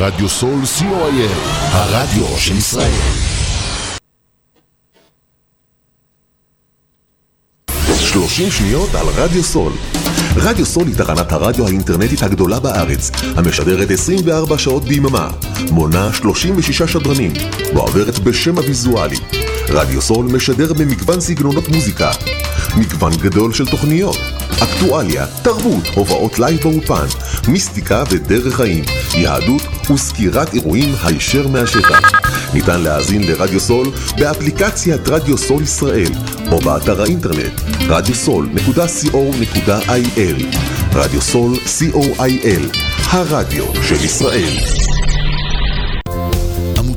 רדיו סול co.il, הרדיו של ישראל. שלושים שניות על רדיו סול. רדיו סול היא תחנת הרדיו האינטרנטית הגדולה בארץ, המשדרת 24 שעות ביממה, מונה 36 שדרנים, ועוברת בשם הוויזואלי. רדיו סול משדר במגוון סגנונות מוזיקה, מגוון גדול של תוכניות, אקטואליה, תרבות, הופעות live באופן, מיסטיקה ודרך חיים, יהדות וסקירת אירועים הישר מהשטח. ניתן להאזין לרדיו סול באפליקציית רדיו סול ישראל או באתר האינטרנט radiosol.co.il רדיו סול co.il הרדיו של ישראל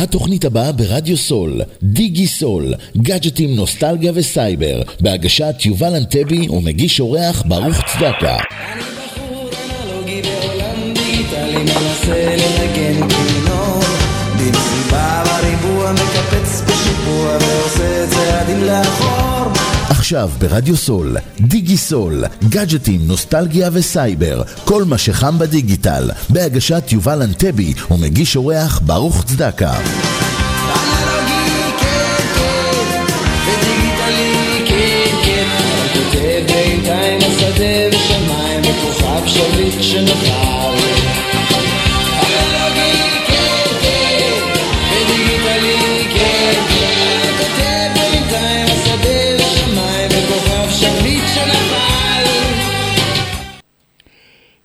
התוכנית הבאה ברדיו סול, דיגי סול, גאדג'טים, נוסטלגיה וסייבר, בהגשת יובל אנטבי ומגיש אורח ברוך צדקה. אני בחור אנלוגי בעולם דיגיטלי מנסה לנגן כינור במסיבה בריבוע מקפץ בשיפוע ועושה צעדים לאחור עכשיו ברדיו סול, דיגי סול, גאדג'טים, נוסטלגיה וסייבר, כל מה שחם בדיגיטל, בהגשת יובל אנטבי ומגיש אורח ברוך צדקה. שביט שנפל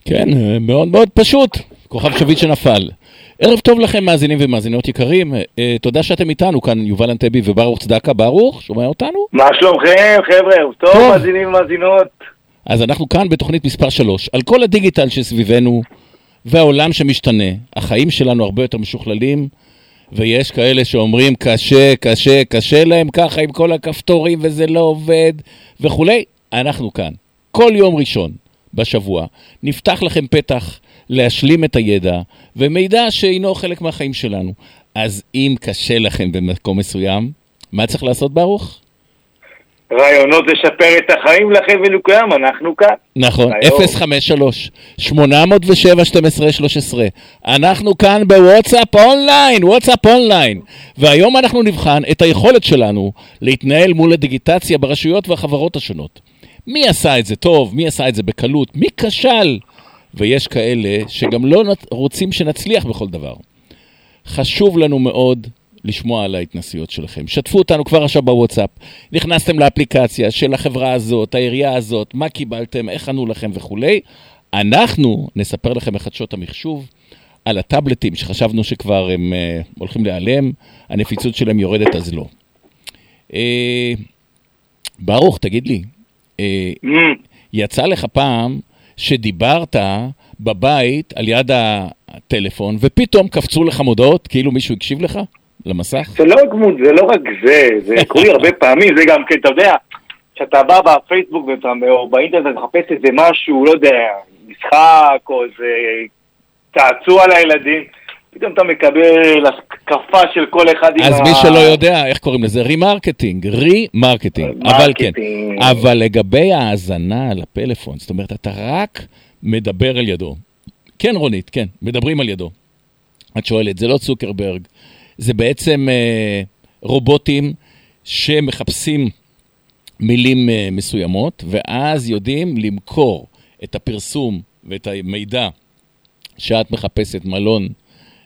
כן, אה, מאוד מאוד פשוט, כוכב שביט שנפל. ערב טוב לכם מאזינים ומאזינות יקרים, אה, תודה שאתם איתנו, כאן יובל אנטבי וברוך צדקה. ברוך, שומע אותנו? מה שלומכם, חבר'ה? טוב, טוב. מאזינים ומאזינות. אז אנחנו כאן בתוכנית מספר 3, על כל הדיגיטל שסביבנו והעולם שמשתנה. החיים שלנו הרבה יותר משוכללים, ויש כאלה שאומרים קשה, קשה, קשה להם ככה עם כל הכפתורים וזה לא עובד וכולי. אנחנו כאן, כל יום ראשון בשבוע, נפתח לכם פתח להשלים את הידע ומידע שאינו חלק מהחיים שלנו. אז אם קשה לכם במקום מסוים, מה צריך לעשות ברוך? רעיונות לשפר את החיים לכם ולכולם, אנחנו כאן. נכון, היום. 053 807 1213 אנחנו כאן בוואטסאפ אונליין, וואטסאפ אונליין. והיום אנחנו נבחן את היכולת שלנו להתנהל מול הדיגיטציה ברשויות והחברות השונות. מי עשה את זה טוב, מי עשה את זה בקלות, מי כשל, ויש כאלה שגם לא רוצים שנצליח בכל דבר. חשוב לנו מאוד לשמוע על ההתנסויות שלכם. שתפו אותנו כבר עכשיו בוואטסאפ. נכנסתם לאפליקציה של החברה הזאת, העירייה הזאת, מה קיבלתם, איך ענו לכם וכולי. אנחנו נספר לכם בחדשות המחשוב על הטאבלטים שחשבנו שכבר הם uh, הולכים להיעלם, הנפיצות שלהם יורדת אז לא. Uh, ברוך, תגיד לי, יצא לך פעם שדיברת בבית על יד הטלפון, ופתאום קפצו לך מודעות, כאילו מישהו הקשיב לך למסך? זה לא גמוד, זה לא רק זה, זה קורה לי הרבה פעמים, זה גם כן, אתה יודע, כשאתה בא בפייסבוק ואתה- או באינטרנט ומחפש איזה משהו, לא יודע, משחק או איזה צעצוע לילדים, פתאום אתה מקבל התקפה של כל אחד עם אז מי שלא יודע, איך קוראים לזה? remarketing, remarketing. אבל כן. אבל לגבי האזנה לפלאפון, זאת אומרת, אתה רק מדבר על ידו. כן, רונית, כן, מדברים על ידו. את שואלת, זה לא צוקרברג, זה בעצם אה, רובוטים שמחפשים מילים אה, מסוימות, ואז יודעים למכור את הפרסום ואת המידע שאת מחפשת מלון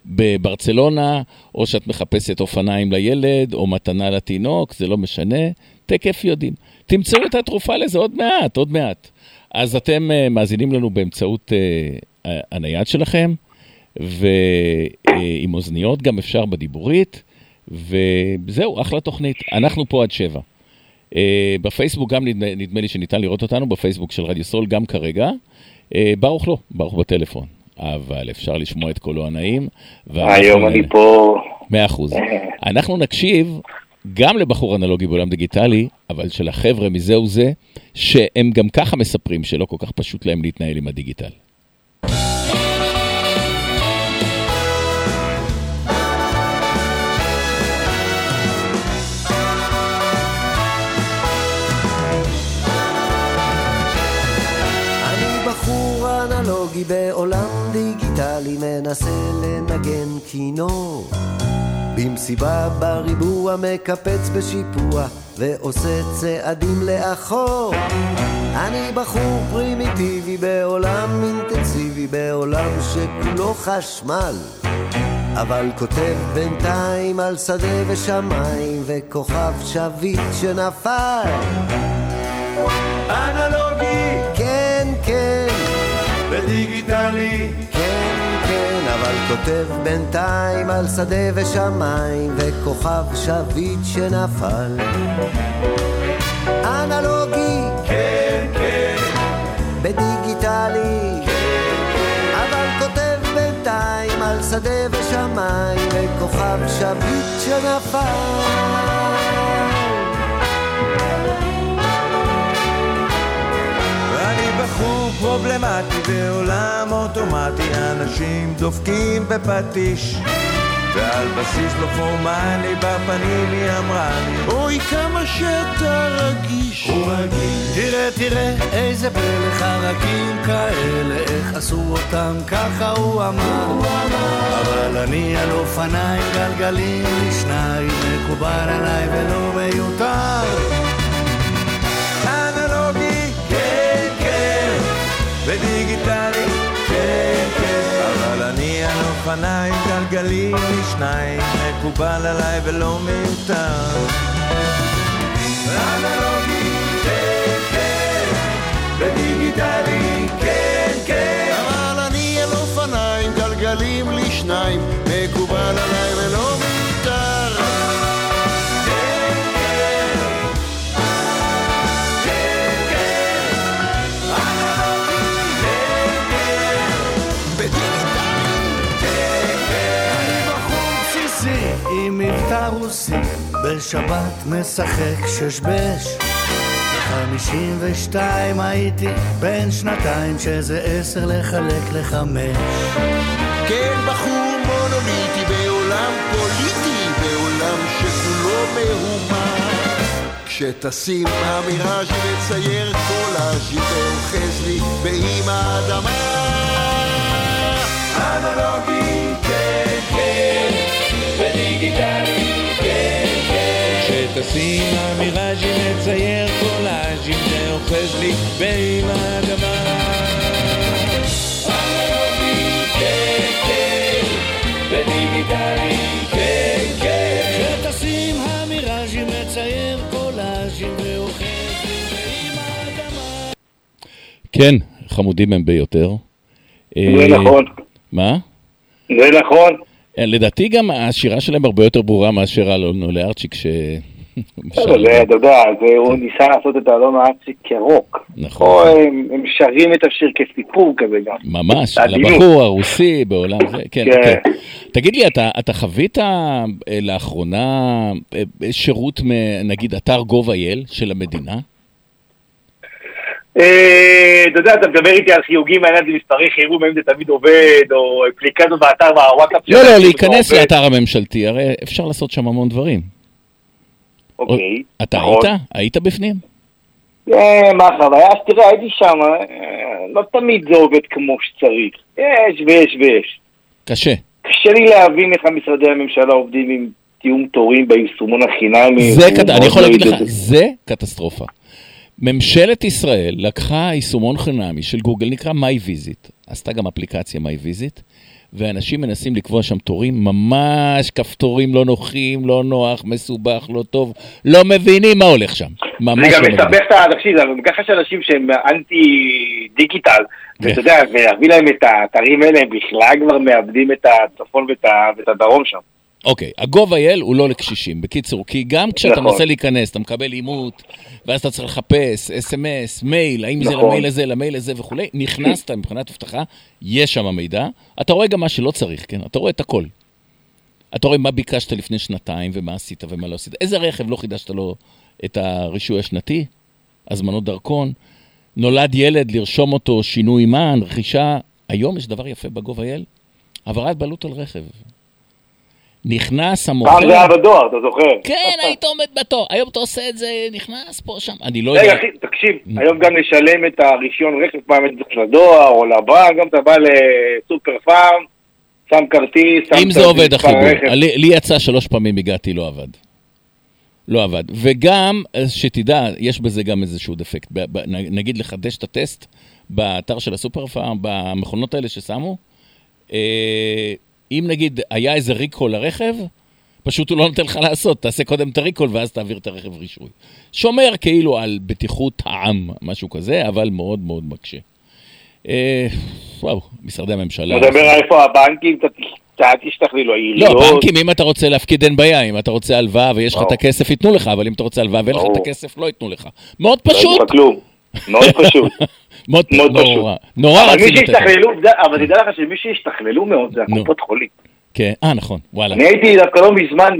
בברצלונה, או שאת מחפשת אופניים לילד, או מתנה לתינוק, זה לא משנה, תקף יודעים. תמצאו את התרופה לזה עוד מעט, עוד מעט. אז אתם uh, מאזינים לנו באמצעות uh, הנייד שלכם, ועם אוזניות גם אפשר בדיבורית, וזהו, אחלה תוכנית. אנחנו פה עד שבע. Uh, בפייסבוק גם נדמה, נדמה לי שניתן לראות אותנו, בפייסבוק של רדיו סול גם כרגע. Uh, ברוך לא, ברוך בטלפון. אבל אפשר לשמוע את קולו הנעים. היום אני פה... מאה אחוז. אנחנו נקשיב גם לבחור אנלוגי בעולם דיגיטלי, אבל של החבר'ה מזה וזה, שהם גם ככה מספרים שלא כל כך פשוט להם להתנהל עם הדיגיטל. דיגיטלי מנסה לנגן כינור במסיבה בריבוע מקפץ בשיפוע ועושה צעדים לאחור. אני בחור פרימיטיבי בעולם אינטנסיבי בעולם שכולו חשמל. אבל כותב בינתיים על שדה ושמיים וכוכב שביט שנפל. אנלוגי בדיגיטלי כן, כן, אבל כותב בינתיים על שדה ושמיים וכוכב שביט שנפל. אנלוגי, כן, כן, בדיגיטלי, אבל כותב בינתיים על שדה ושמיים וכוכב שביט שנפל. פרובלמטי בעולם אוטומטי אנשים דופקים בפטיש ועל בסיס לא פורמלי בפנים היא אמרה לי אוי כמה שאתה רגיש הוא רגיש תראה, תראה, איזה פלא חרקים כאלה, איך עשו אותם ככה הוא אמר. אבל אני על אופניים גלגלים שניים, מקובל עליי ולא מיותר. אופניים גלגלים משניים מקובל עליי ולא מיותר. אנלוגי כן כן בדיגיטלי כן כן. אבל אני על אופניים גלגלים לי שניים, מקובל עליי בשבת משחק ששבש. חמישים ושתיים הייתי בן שנתיים שזה עשר לחלק לחמש כן, בחור מונוליטי בעולם פוליטי, בעולם שכולו מהומה. כשטסים המיראז' מצייר קולאז'י ואוחז לי באם האדמה. אנלוגי כן כן בדיגיטלי כן כן כשטסים המיראז'י מצייר קולאז'ים זה אוחז לי בין האדמה אנלוגי כן בדיגיטלי כשטסים המיראז'ים מצייר קולאז'ים ואוחז לי עם האדמה כן, חמודים הם ביותר. זה אה, נכון, מה? זה נכון. אה, לדעתי גם השירה שלהם הרבה יותר ברורה מאשר אלונו לארצ'יק, ש... אתה יודע, הוא ניסה לעשות את האלון הארצי כרוק. נכון. הם שרים את השיר כסיפור כזה גם. ממש. לבחור הרוסי בעולם זה, כן, כן. כן. תגיד לי, אתה, חווית אה, לאחרונה אה, שירות מנגיד אתר gov.il של המדינה? אה, אתה יודע, אתה מדבר איתי על חיוגים מעניין זה מספרי חירום, האם זה תמיד עובד, או אפליקציות באתר והוואטסאפ לא, לא, להיכנס. לאתר הממשלתי, הרי אפשר לעשות שם המון דברים. אוקיי. אתה נכון. היית? היית בפנים? אה, מה החוויה? אז תראה, הייתי שם, אה, לא תמיד זה עובד כמו שצריך. יש ויש ויש. קשה. קשה לי להבין איך המשרדי הממשלה עובדים עם תיאום תורים ביישומון החינמי. זה קט... אני יכול להגיד מוריד לך, זה. קטסטרופה. ממשלת ישראל לקחה יישומון חינמי של גוגל, נקרא My Visit, עשתה גם אפליקציה My Visit, ואנשים מנסים לקבוע שם תורים, ממש כפתורים לא נוחים, לא נוח, מסובך, לא טוב, לא מבינים מה הולך שם. ממש זה גם לא. מסבך את זה גם ככה יש אנשים שהם אנטי דיגיטל, כן. ואתה יודע, ולהביא להם את האתרים האלה, הם בכלל כבר מאבדים את הצפון ה- ואת הדרום שם. אוקיי, ה-gov.il הוא לא לקשישים. בקיצור, כי גם כשאתה נכון. מנסה להיכנס, אתה מקבל עימות, ואז אתה צריך לחפש, אס.אם.אס, מייל, האם זה נכון. למייל הזה, למייל הזה וכולי, נכנסת מבחינת אבטחה, יש שם מידע. אתה רואה גם מה שלא צריך, כן? אתה רואה את הכל. אתה רואה מה ביקשת לפני שנתיים, ומה עשית ומה לא עשית. איזה רכב לא חידשת לו את הרישוי השנתי? הזמנות דרכון. נולד ילד, לרשום אותו, שינוי מען, רכישה. היום יש דבר יפה ב-gov.il, העברת בעלות על רכב. נכנס המוכר... פעם זה היה בדואר, אתה זוכר? כן, היית עומד בתור. היום אתה עושה את זה, נכנס פה, שם. אני לא יודע. רגע, אחי, תקשיב, היום גם לשלם את הרישיון רכב פעם את זה לדואר או לבנק, גם אתה בא לסופר פארם, שם כרטיס, שם אם זה עובד החיבור. הרכב. לי יצא שלוש פעמים הגעתי, לא עבד. לא עבד. וגם, שתדע, יש בזה גם איזשהו דפקט. נגיד לחדש את הטסט באתר של הסופר פארם, במכונות האלה ששמו, אה, אם נגיד היה איזה ריקול לרכב, פשוט הוא לא נותן לך לעשות, תעשה קודם את הריקול ואז תעביר את הרכב רישוי. שומר כאילו על בטיחות העם, משהו כזה, אבל מאוד מאוד מקשה. אה, וואו, משרדי הממשלה. מדבר על איפה הבנקים, אתה אתה תשתכללו, לא, העיריות. בנקים, אם אתה רוצה להפקיד אין בעיה, אם אתה רוצה הלוואה ויש לך את. הכסף, ייתנו לך, אבל אם אתה רוצה הלוואה ואין לך את. הכסף, לא ייתנו לך. מאוד לא פשוט. יגיד לך כלום. מאוד פשוט. מאוד פשוט. נורא. רצינו לתת אבל תדע לך שמי שהשתכללו מאוד זה. הקופות חולים. כן, אה, נכון, וואלה. אני הייתי דווקא לא מזמן,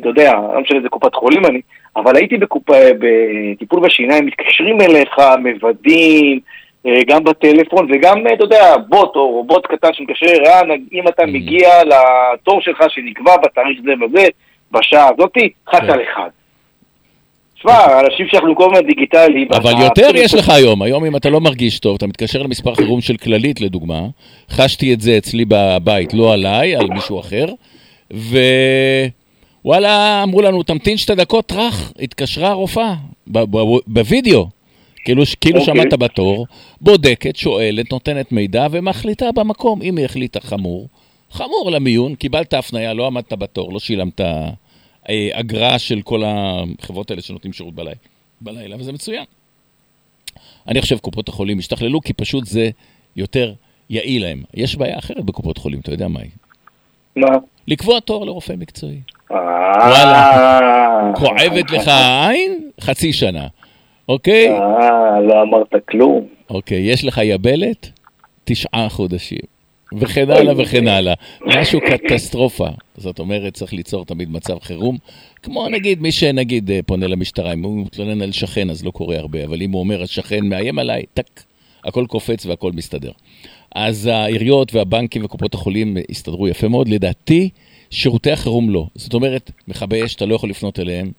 אתה יודע, לא משנה איזה קופת חולים אני, אבל הייתי בקופ... בטיפול בשיניים, מתקשרים אליך, מוודאים, אה, גם בטלפון, וגם, אה, אתה יודע, בוט או רובוט קטן שמתקשר, אה, נג- אם אתה Mm. מגיע לתור שלך שנקבע בתאריך זה וזה, בשעה הזאתי, כן. על אחד. תשמע, אנשים שאנחנו כל הזמן דיגיטליים. אבל יותר יש לך היום. היום אם אתה לא מרגיש טוב, אתה מתקשר למספר חירום של כללית, לדוגמה. חשתי את זה אצלי בבית, לא עליי, על מישהו אחר. ווואלה, אמרו לנו, תמתין שתי דקות, טראח, התקשרה הרופאה, בווידאו. כאילו, כאילו אוקיי. שמעת בתור, בודקת, שואלת, נותנת מידע ומחליטה במקום. אם היא החליטה חמור, חמור למיון, קיבלת הפניה, לא עמדת בתור, לא שילמת אגרה של כל החברות האלה שנותנים שירות בלילה, בלילה וזה מצוין. אני חושב קופות החולים השתכללו, כי פשוט זה יותר יעיל להם. יש בעיה אחרת בקופות חולים, אתה יודע מה היא? מה? לקבוע תור לרופא מקצועי. אה, כואבת לך העין? חצי שנה. אוקיי? אה, לא אמרת כלום. אוקיי, יש לך יבלת? תשעה חודשים. וכן הלאה וכן הלאה. משהו קטסטרופה. זאת אומרת, צריך ליצור תמיד מצב חירום. כמו נגיד, מי שנגיד אה, פונה למשטרה, אם הוא מתלונן על שכן, אז לא קורה הרבה, אבל אם הוא אומר, השכן מאיים עליי, טק, הכל קופץ והכל מסתדר. אז העיריות והבנקים וקופות החולים הסתדרו יפה מאוד. לדעתי, שירותי החירום לא. זאת אומרת, מכבי אש, אתה לא יכול לפנות אליהם.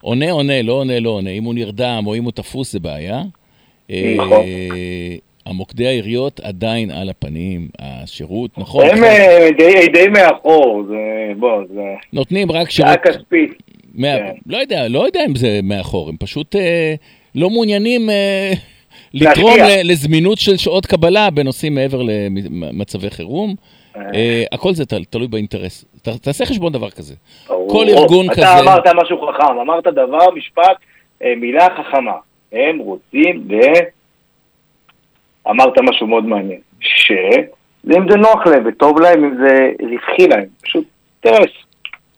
עונה, עונה, לא עונה, לא עונה. אם הוא נרדם או אם הוא תפוס, זה בעיה. נכון. אה, המוקדי העיריות עדיין על הפנים, השירות, נכון, הם נכון, אה, די- די מאחור, זה... בוא, זה... נותנים רק שעה שירות, כספית. מה- כן. לא יודע, לא יודע אם זה מאחור, הם פשוט אה, לא מעוניינים אה, לתרום. ל- לזמינות של שעות קבלה בנושאים מעבר למצבי חירום. אה, הכל זה תל- תלוי באינטרס. ת- תעשה חשבון דבר כזה. ברור. כל ארגון אתה כזה- אמרת משהו חכם, אמרת דבר, משפט, אה, מילה חכמה. הם רוצים ו... אמרת משהו מאוד מעניין. ש... אם זה נוח להם וטוב להם, אם זה רווחי להם. פשוט אינטרס.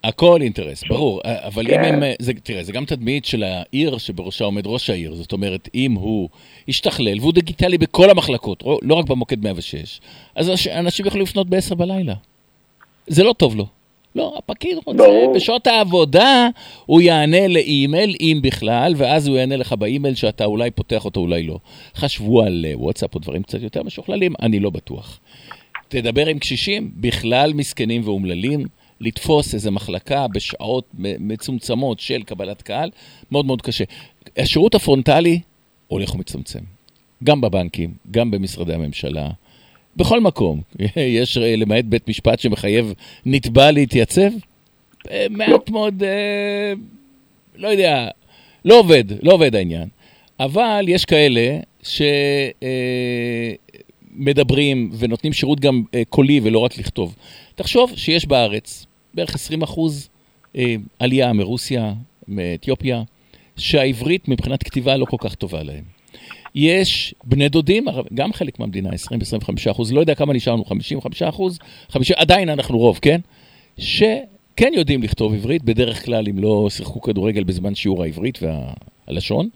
הכל אינטרס, ברור, אבל אם כן. הם, אה, זה, תראה, זה גם תדמית של העיר שבראשה עומד ראש העיר, זאת אומרת, אם הוא ישתכלל, והוא דיגיטלי בכל המחלקות, לא- לא רק במוקד 106, אז אנשים יכולים לפנות ב-10 בלילה. זה לא טוב לו. לא, הפקיד רוצה, ברור. בשעות העבודה הוא יענה לאימייל, אם בכלל, ואז הוא יענה לך באימייל שאתה אולי פותח אותו, אולי לא. חשבו על אה, וואטסאפ או דברים קצת יותר משוכללים, אני לא בטוח. תדבר עם קשישים, בכלל מסכנים ואומללים, לתפוס איזו מחלקה בשעות מצומצמות של קבלת קהל, מאוד מאוד קשה. השירות הפרונטלי הולך ומצטמצם. גם בבנקים, גם במשרדי הממשלה, בכל מקום. יש, אה, למעט בית משפט שמחייב נתבע להתייצב, אה, מעט מאוד, אה, לא יודע, לא עובד, לא עובד העניין. אבל יש כאלה מדברים ונותנים שירות גם קולי ולא רק לכתוב. תחשוב שיש בארץ בערך 20 אחוז עלייה מרוסיה, מאתיופיה, שהעברית מבחינת כתיבה לא כל כך טובה להם. יש בני דודים, גם חלק מהמדינה, 20-25 אחוז, לא יודע כמה נשארנו, 55 אחוז, 50, עדיין אנחנו רוב, כן? שכן יודעים לכתוב עברית, בדרך כלל אם לא שיחקו כדורגל בזמן שיעור העברית והלשון.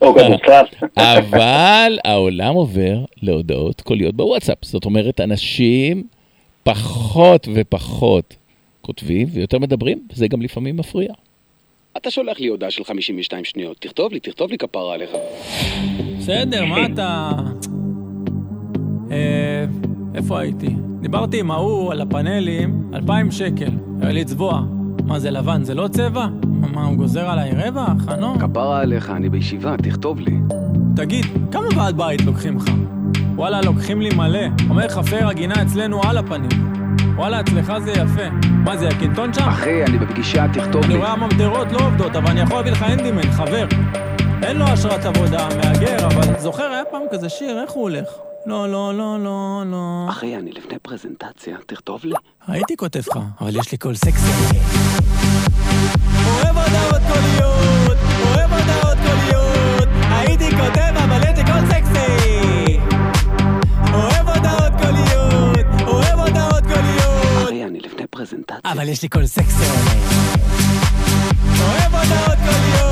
או כדורסל. אבל העולם עובר להודעות קוליות בוואטסאפ. זאת אומרת, אנשים פחות ופחות כותבים ויותר מדברים, וזה גם לפעמים מפריע. אתה שולח לי הודעה של 52 שניות, תכתוב לי, תכתוב לי כפרה עליך. בסדר, מה אתה... אה, איפה הייתי? דיברתי עם ההוא על הפאנלים, 2,000 שקל. היה לי צבוע. מה זה לבן, זה לא צבע? מה, הוא גוזר עליי רווח? נו. כפרה עליך, אני בישיבה, תכתוב לי. תגיד, כמה ועד בית לוקחים לך? וואלה, לוקחים לי מלא. אומר לך פר הגינה אצלנו על הפנים. וואלה, אצלך זה יפה. מה זה, הקינטון שם? אחי, אני בפגישה, תכתוב אני לי. רואה הממטרות לא עובדות, אבל אני יכול להביא לך הנדימן, חבר. אין לו אשרת עבודה, מהגר, אבל זוכר, היה פעם כזה שיר, איך הוא הולך? לא, לא, לא, לא, לא. אחי, אני לפני פרזנטציה, תכתוב לי. הייתי כותב לך, אבל יש לי קול סקסי. אוהב הודעות קוליות, אוהב הודעות קוליות. הייתי כותב, אבל יש לי קול סקסי. אוהב הודעות קוליות, אוהב הודעות קוליות. אחי, אני לפני פרזנטציה. אבל יש לי קול סקסי. אוהב הודעות קוליות,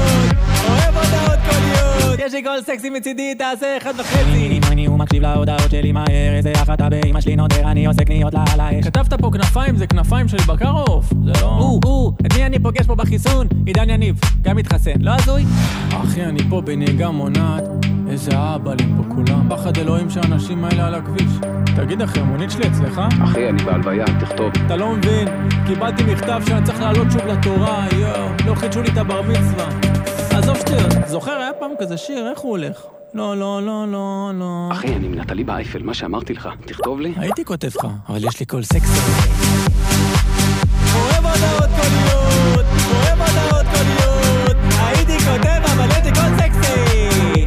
יש לי קול סקסי מצידי, תעשה אחד וחצי. אני הוא מקשיב להודעות שלי מהר, איזה אחת באמא שלי נודר, אני עושה קניות לה על האש. כתבת פה כנפיים, זה כנפיים של בקר או עוף? זה לא... הוא, הוא, את מי אני פוגש פה בחיסון? עידן יניב, גם מתחסן, לא הזוי? אחי, אני פה בנהיגה מונעת. איזה אהבלים פה כולם. פחד אלוהים שהאנשים האלה על הכביש. תגיד אחי, המונית שלי אצלך? אחי, אני בהלוויה, תכתוב. אתה לא מבין, קיבלתי מכתב שאני צריך לעלות שוב לתורה, יואו, לא חידשו לי את הבר מצווה. עזוב שטויות, זוכר, היה פעם כזה שיר, איך הוא הולך? לא, לא, לא, לא, לא. אחי, אני מנטלי באייפל, מה שאמרתי לך, תכתוב לי. הייתי כותב לך, אבל יש לי קול סקסי. אוהב הודעות קוליות, אוהב הודעות קוליות. הייתי כותב, אבל יש לי קול סקסי.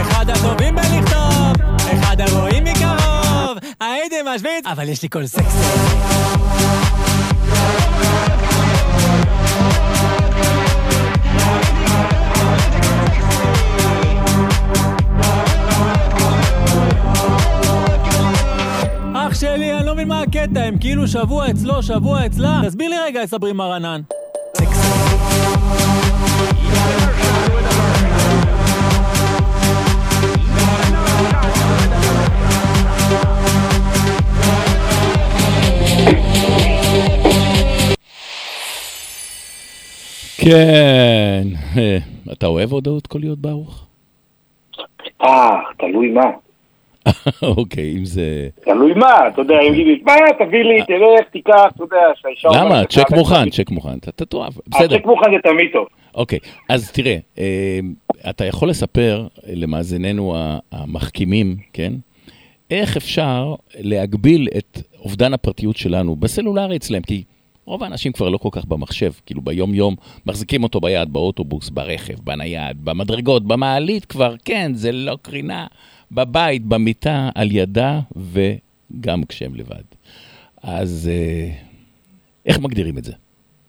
אחד הטובים בלכתוב, אחד הרואים מקרוב. הייתי משוויץ, אבל יש לי קול סקסי. שלי, אני לא מבין מה הקטע, הם כאילו שבוע אצלו, שבוע אצלה. תסביר לי רגע, סברי מרנן. כן. אתה אוהב הודעות קוליות ברוך? אה, תלוי מה. אוקיי, אם זה... תלוי מה, אתה יודע, אם גילי, מה, תביא לי, תלך, תיקח, אתה יודע, שהאישה... למה? צ'ק "אתה- מוכן, צ'ק מוכן. אתה- תאהב, בסדר. הצ'ק מוכן זה תמיד טוב. אוקיי, אז תראה, אה, אתה יכול לספר למאזיננו המחכימים, כן? איך אפשר להגביל את אובדן הפרטיות שלנו בסלולרי אצלם? כי רוב האנשים כבר לא כל כך במחשב, כאילו ביום-יום מחזיקים אותו ביד, באוטובוס, ברכב, בנייד, במדרגות, במעלית כבר, כן, זה לא קרינה. בבית, במיטה, על ידה, וגם כשהם לבד. אז אה, איך מגדירים את זה?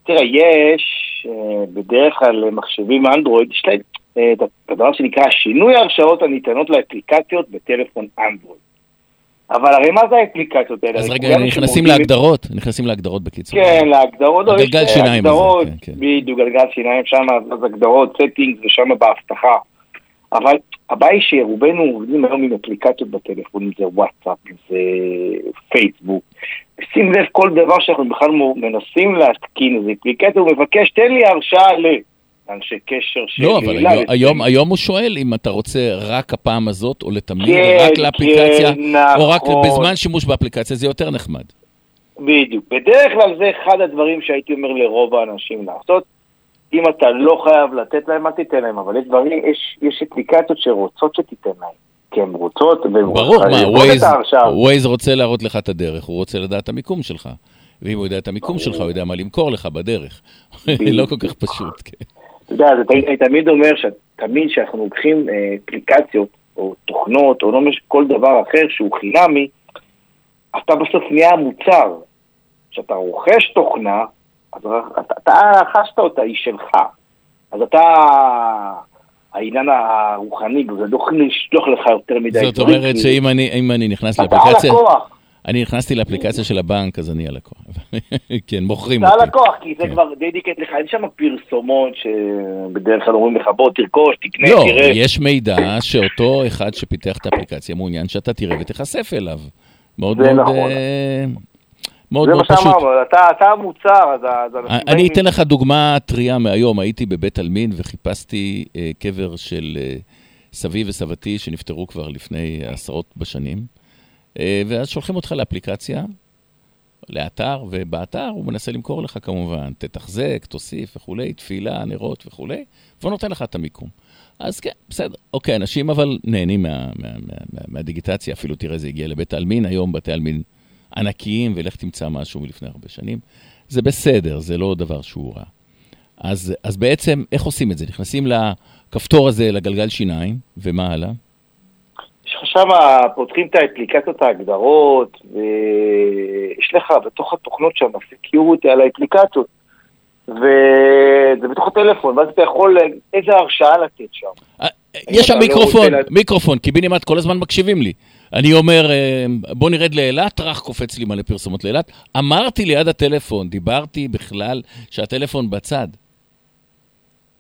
תראה, יש אה, בדרך כלל מחשבים אנדרואיד, יש להם אה, את הדבר שנקרא שינוי ההרשאות הניתנות לאפליקציות בטלפון אנדרואיד. אבל הרי מה זה האפליקציות האלה? אז רגע, נכנסים להגדרות, נכנסים להגדרות בקיצור. כן, להגדרות, לא, הגלגל שיניים הזה, כן, כן. בדיוק, גלגל שיניים שם, אז הגדרות, settings ושם באבטחה. אבל הבעיה היא שרובנו עובדים היום עם אפליקציות בטלפון, אם זה וואטסאפ, אם זה פייסבוק. שים לב, כל דבר שאנחנו בכלל מנסים להתקין איזה אפליקציה, הוא מבקש, תן לי הרשאה לאנשי קשר של... לא, אבל היום- לסיים." היום, היום הוא שואל אם אתה רוצה רק הפעם הזאת, או לתמיד, כן, רק לאפליקציה, כן, או רק נכון. בזמן שימוש באפליקציה, זה יותר נחמד. בדיוק. בדרך כלל זה אחד הדברים שהייתי אומר לרוב האנשים לעשות. אם אתה לא חייב לתת להם, אל תיתן להם, אבל יש דברים, יש, יש אפליקציות שרוצות שתיתן להם. כי הן רוצות, והן ברור, מה. Waze רוצה להראות לך את הדרך, הוא רוצה לדעת את המיקום שלך. ואם הוא יודע את המיקום שלך, הוא יודע מה למכור לך בדרך. לא כל כך פשוט, כן. אתה יודע, אז אני, תמיד אומר שתמיד כשאנחנו לוקחים אה, אפליקציות, או תוכנות, או לא מש... כל דבר אחר שהוא חינמי, אתה בסוף נהיה המוצר. כשאתה רוכש תוכנה, אז אתה, אתה רכשת אותה, היא שלך. אז אתה, העניין הרוחני, זה לא יכולים לשלוח לך יותר מדי זאת אומרת כי שאם אני, אני נכנס אתה לאפליקציה... אני נכנסתי לאפליקציה של הבנק, אז אני הלקוח. כן, מוכרים אתה אותי. הלקוח, כי זה כן. כבר דדיקט לך, אין שם פרסומות שבדרך כלל אומרים לך בוא תרכוש, תקנה, לא, תראה. יש מידע שאותו אחד שפיתח את האפליקציה מעוניין שאתה תראה ותיחשף אליו. מאוד זה מאוד... מאוד זה מאוד מה פשוט. שאמרנו, אתה אתה המוצר, אז אז אנשים אני אתן לך דוגמה טריה מהיום. הייתי בבית עלמין וחיפשתי אה, קבר של אה, סבי וסבתי שנפטרו כבר לפני עשרות בשנים, אה, ואז שולחים אותך לאפליקציה, לאתר, ובאתר הוא מנסה למכור לך כמובן, תתחזק, תוסיף וכולי, תפילה, נרות וכולי, והוא נותן לך את המיקום. אז כן, בסדר. אוקיי, אנשים אבל נהנים מה, מה, מה, מה, מהדיגיטציה, אפילו תראה, זה הגיע לבית העלמין, היום בתי עלמין ענקיים, ולך תמצא משהו מלפני הרבה שנים. זה בסדר, זה לא דבר שהוא רע. אז, אז בעצם, איך עושים את זה? נכנסים לכפתור הזה, לגלגל שיניים, ומה הלאה? יש לך שם, פותחים את האפליקציות ההגדרות, ויש לך בתוך התוכנות שם security על האפליקציות, וזה בתוך הטלפון, ואז אתה יכול, איזה הרשאה לתת שם. אה, יש שם לא מיקרופון, מיקרופון, קיבינימט כל הזמן מקשיבים לי. אני אומר, אה, בוא נרד לאילת, טראח קופץ לי מלא פרסומות לאילת. אמרתי ליד הטלפון, דיברתי בכלל שהטלפון בצד.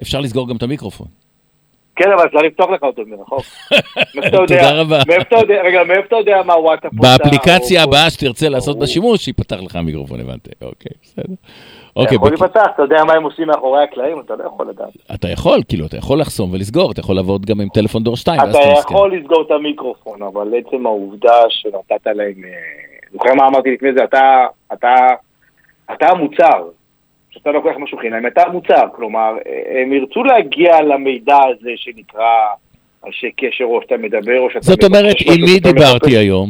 אפשר לסגור גם את המיקרופון. כן, אבל צריך לפתוח לך אותו מרחוק. תודה רבה. רגע, מאיפה אתה יודע מה וואטסאפ עושה, באפליקציה הבאה שתרצה לעשות בה ברור. שימוש, ייפתח לך המיקרופון, הבנתי. אוקיי, בסדר. אוקיי, יכול בק- להיפתח, אתה יודע מה הם עושים מאחורי הקלעים, אתה לא יכול לדעת. אתה יכול, כאילו, אתה יכול לחסום ולסגור, אתה יכול לעבוד גם עם טלפון דור 2, ואז אתה. יכול לסגור את המיקרופון, אבל עצם העובדה שנתת להם... אה, זוכר מה אמרתי לפני זה? אתה, אתה, אתה המוצר. כשאתה לוקח משהו חינם, אתה המוצר. כלומר, אה, הם ירצו להגיע למידע הזה שנקרא אנשי קשר, או שאתה מדבר, או שאתה... זאת אומרת, עם מי שאתה דיברתי. היום?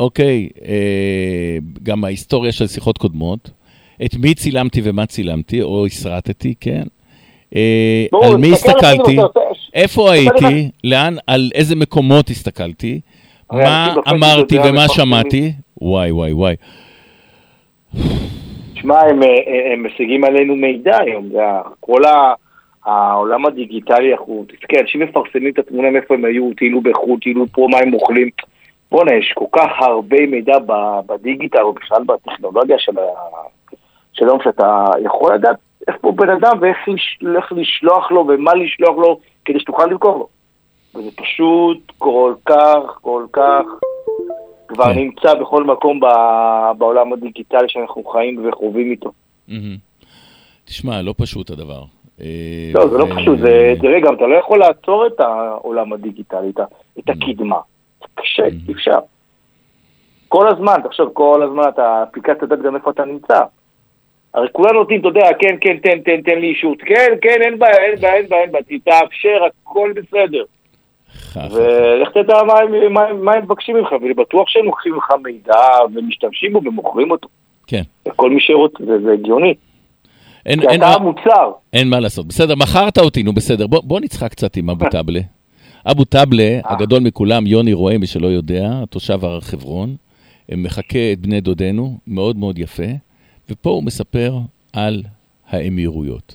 אוקיי, אה, גם ההיסטוריה של שיחות קודמות. את מי צילמתי ומה צילמתי, או הסרטתי, כן. אה, על מי הסתכלתי, איפה הייתי, לאן, על איזה מקומות הסתכלתי, מה אמרתי ומה. שמעתי. וואי, וואי, וואי. שמע, הם, אה, הם משיגים עלינו מידע היום, כל העולם הדיגיטלי, אנחנו, תסתכל, אנשים מפרסמים את התמונה מאיפה הם היו, טיילו בחו"ל, טיילו פה, מה הם אוכלים. בואנה, יש כל כך הרבה מידע בדיגיטל, או בכלל בטכנולוגיה של, ה... של היום, שאתה יכול לדעת איפה בן אדם ואיך לש... לשלוח לו ומה לשלוח לו כדי שתוכל למכור לו. וזה פשוט כל כך, כל כך, כבר כן. נמצא בכל מקום ב- בעולם הדיגיטלי שאנחנו חיים וחווים איתו. מהמם. תשמע, לא פשוט הדבר. אה, לא, זה לא ו- פשוט, זה, תראה, גם אתה לא יכול לעצור את העולם הדיגיטלי, את הקדמה. קשה, אי אפשר. כל הזמן, תחשוב, כל הזמן אתה, האפליקציה יודעת גם איפה אתה נמצא. הרי כולנו נותנים, אתה יודע, כן, כן, תן, תן, תן לי אישור, כן, כן, אין בעיה, אין בעיה, אין בעיה, אין בעיה, תאפשר, הכל בסדר. ולך תדע מה הם- מבקשים ממך, ואני בטוח שהם לוקחים ממך מידע ומשתמשים בו ומוכרים אותו. כן. לכל מי שרוצה, זה הגיוני. אין- כי אין אתה מה- המוצר. אין מה לעשות. בסדר, מכרת אותי, נו בסדר. בוא, בוא נצחק קצת עם אבו טבלה. אבו טבלה, הגדול מכולם, יוני רואה, מי שלא יודע, תושב הר חברון, מחקה את בני דודינו, מאוד מאוד יפה, ופה הוא מספר על האמירויות.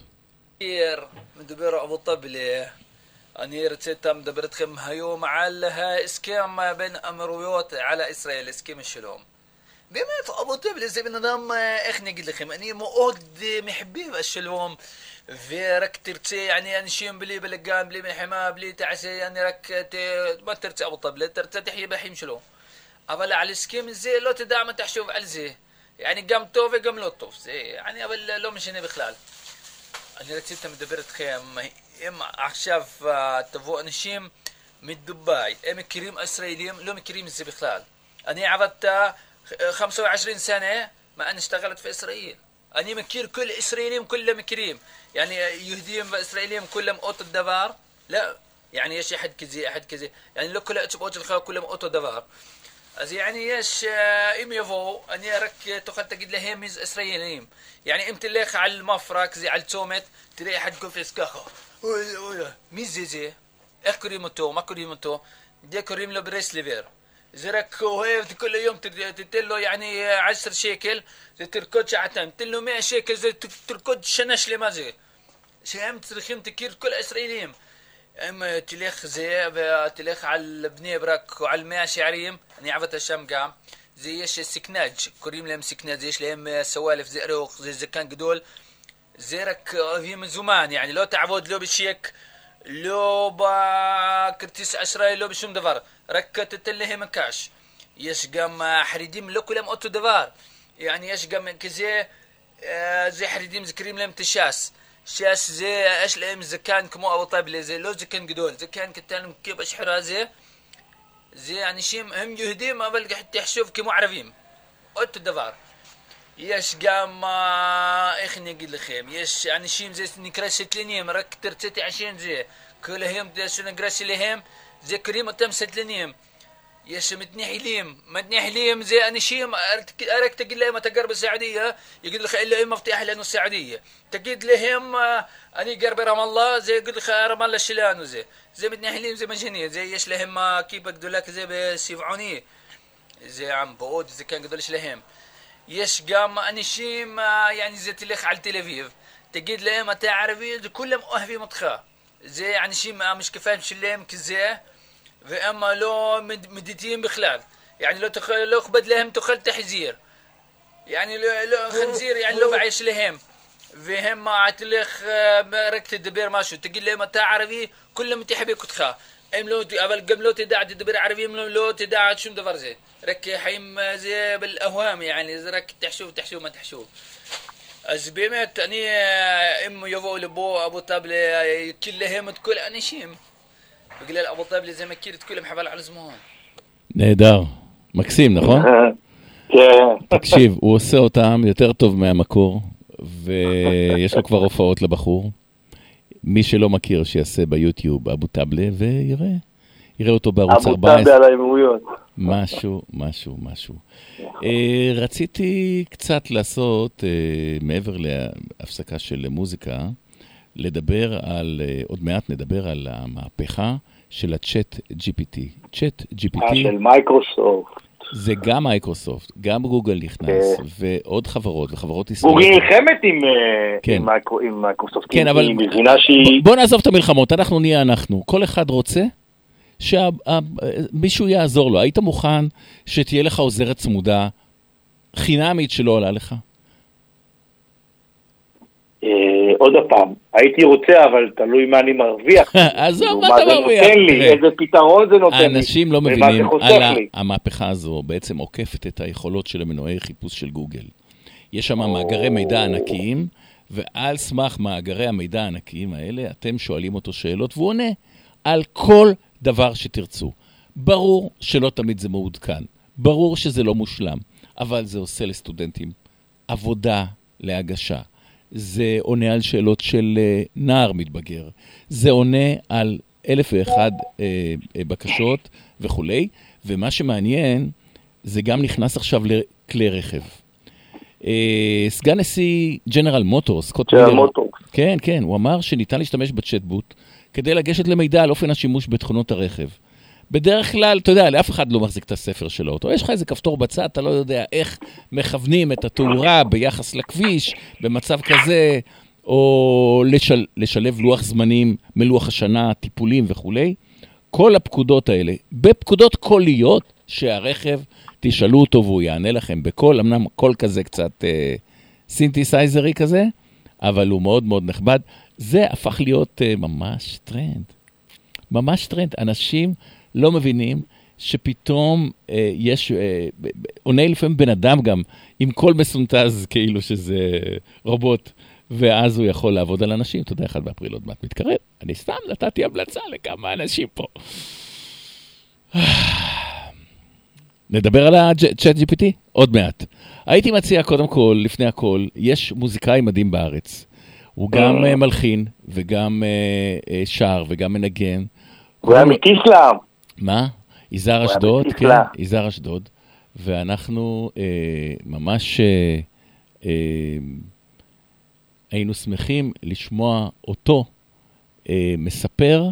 מדבר אבו טבלה. אני רציתי לדבר איתכם היום על ההסכם בין אמירויות על ישראל, הסכם השלום. באמת, אבו טבלה זה בן אדם, אה, איך נגיד לכם, אני מאוד אה, מחבב השלום, ורק תרצה, אני אנשים בלי בלגן, בלי מלחמה, בלי תעשה, אני רק, אה, ת... מה תרצה אבו טבלה? תרצה תחיה בחיים שלו. אבל על הסכם זה לא תדע מה תחשוב על זה. يعني גם טוב וגם לא טוב, זה, يعني, אבל לא משנה בכלל. אני רציתי לדבר איתכם, אם עכשיו אה, תבוא אנשים מדובאי, הם מכירים ישראלים, לא מכירים את זה בכלל. אני עבדת אה, 25 سنة ما أنا اشتغلت في إسرائيل أنا مكير كل إسرائيليين كلهم مكيرين يعني يهوديين وإسرائيليين كلهم أوتو الدفار لا يعني ايش احد كذي احد كذي يعني لو كل اوتو الخير كلهم اوتو دفار אז يعني יש, אה, אם יבואו, אני רק אה, תוכל תגיד להם איזה ישראלים. يعني אם תלך על מפרק, זה על צומת, תראה אחד קופץ ככה. אוי אוי, מי זה זה? איך קוראים אותו? מה קוראים אותו? ده קוראים לו ברסליבר. זה רק אוהב כל היום, ת- תיתן לו יעני עשר שקל, זה תרקוד שעתיים. תן اما تليخ زي تليخ على البني برك وعلى الماء شعريم يعني اني عبت الشم قام. زيش السكناج كريم لهم سكناج إيش لهم سوالف زي روخ زي زكان قدول. زيرك في من زمان يعني لو تعود لو بشيك لو با كرتيس عشرة لو بشم دفر ركت تلهي مكاش يش قام حريديم لو كلهم أوتو دفر يعني يش قام كزي آه، زي حريديم زكريم لهم تشاس. شاس زي اش لم زكان كمو أو طيب لي زي لو زكان قدول زكان كتان كيف اش حرازي زي يعني شيم هم جهدي ما بلقى حتى يحشوف كمو عرفيم أوت دفار يش قام إخني قل خيم يش يعني شيم زي نكرش تلنيم رك ترتتي عشان زي. كل هيم دي شنو نكرش لهم زي كريم تم ستلنيم يس متني حليم. متني حليم زي أنا شيم أرك تجد لهم تجرب السعودية. يقول لك إلا مفتاح لأنه السعودية. تجد لهم آه، أنا قرب رام الله زي يقول لك آه، رام الله شلانه زي. زي متني حليم زي مجنية زي يش لهم آه، كيف أقول لك زي بسيفعوني. زي عم بود زي كان قدر لهم. يش قام أنا شيم يعني زي تلخ على تل أبيب لهم تعرفين كلهم أهفي متخا. زي يعني شيم مش كفاية مش لهم كزي. להם אתה ערבי, זה כולם אוהבים אותך. זה אנשים, המשקפיים שלהם כזה, והם לא מד- מדיטיים בכלל. يعني לא תאכל, לא אכבד להם תאכל את החזיר. يعني לא, לא חנזיר, يعني לא בעיה שלהם. והם אה, תלך, אה, רק תדבר משהו, תגיד להם אתה ערבי, כולם תחבק אותך. הם לא, אבל גם לא תדע תדבר ערבי, הם לא, לא תדע שום דבר זה. רק חיים אה, זה באלאהואם, يعني זה רק תחשוב, תחשוב מה תחשוב. אז באמת, אני, אה, אם יבואו לפה אבו טבלה, אה, בגלל אבו טבלה זה מכיר את כולם חבל על זמן. נהדר. מקסים, נכון? כן. תקשיב, הוא עושה אותם יותר טוב מהמקור, ויש לו כבר הופעות לבחור. מי שלא מכיר, שיעשה ביוטיוב אבו טבלה ויראה. יראה אותו בערוץ אבו 14. טאבה על האמירויות. משהו, משהו, משהו. אה, רציתי קצת לעשות, אה, מעבר להפסקה של מוזיקה, לדבר על, אה, עוד מעט נדבר על המהפכה של הצ'אט GPT. צ'אט GPT אה, של מייקרוסופט. זה גם מייקרוסופט, גם גוגל נכנס, כן. ועוד חברות, וחברות גוגל ישראליות. נלחמת עם, אה, כן. עם מייקרו- עם מייקרוסופט. כן, אבל היא מבינה שהיא... בוא- בוא נעזוב את המלחמות, אנחנו נהיה אנחנו. כל אחד רוצה שמישהו יעזור לו. היית מוכן שתהיה לך עוזרת צמודה חינמית שלא עולה לך? אה, עוד פעם, הייתי רוצה, אבל תלוי מה אני מרוויח. עזוב, מה אתה זה מרוויח? נותן לי. איזה פתרון זה נותן לי. האנשים לא מבינים, על. המהפכה הזו בעצם עוקפת את היכולות של המנועי חיפוש של גוגל. יש שם מאגרי מידע ענקיים, ועל סמך מאגרי המידע הענקיים האלה, אתם שואלים אותו שאלות, והוא עונה על כל דבר שתרצו. ברור שלא תמיד זה מעודכן, ברור שזה לא מושלם, אבל זה עושה לסטודנטים עבודה להגשה. זה עונה על שאלות של אה, נער מתבגר. זה עונה על אלף ואחד אה, אה, בקשות וכולי, ומה שמעניין, זה גם נכנס עכשיו לכלי רכב. אה, סגן נשיא ג'נרל מוטורס, סקוט מוטורס. כן, כן, הוא אמר שניתן להשתמש בצ'טבוט כדי לגשת למידע על אופן השימוש בתכונות הרכב. בדרך כלל, אתה יודע, לאף אחד לא מחזיק את הספר של האוטו. יש לך איזה כפתור בצד, אתה לא יודע איך מכוונים את התאורה ביחס לכביש, במצב כזה, או לשל, לשלב לוח זמנים מלוח השנה, טיפולים וכולי. כל הפקודות האלה, בפקודות קוליות, שהרכב, תשאלו אותו והוא יענה לכם בקול, אמנם קול כזה קצת אה, סינתסייזרי כזה, אבל הוא מאוד מאוד נכבד. זה הפך להיות אה, ממש טרנד. ממש טרנד. אנשים לא מבינים שפתאום אה, יש, אה, עונה לפעמים בן אדם גם עם קול מסונטז כאילו שזה רובוט, ואז הוא יכול לעבוד על אנשים. אתה יודע, אחד באפריל עוד מעט מתקרב. אני סתם נתתי המלצה לכמה אנשים פה. נדבר על ה-chat GPT עוד מעט. הייתי מציע קודם כל, לפני הכל, יש מוזיקאי מדהים בארץ. הוא גם אה, מלחין, וגם אה, אה, שר, וגם מנגן. הוא היה מקיסלם. מה? יזהר אשדוד, כן. יזהר אשדוד. ואנחנו אה, ממש אה, אה, היינו שמחים לשמוע אותו אה, מספר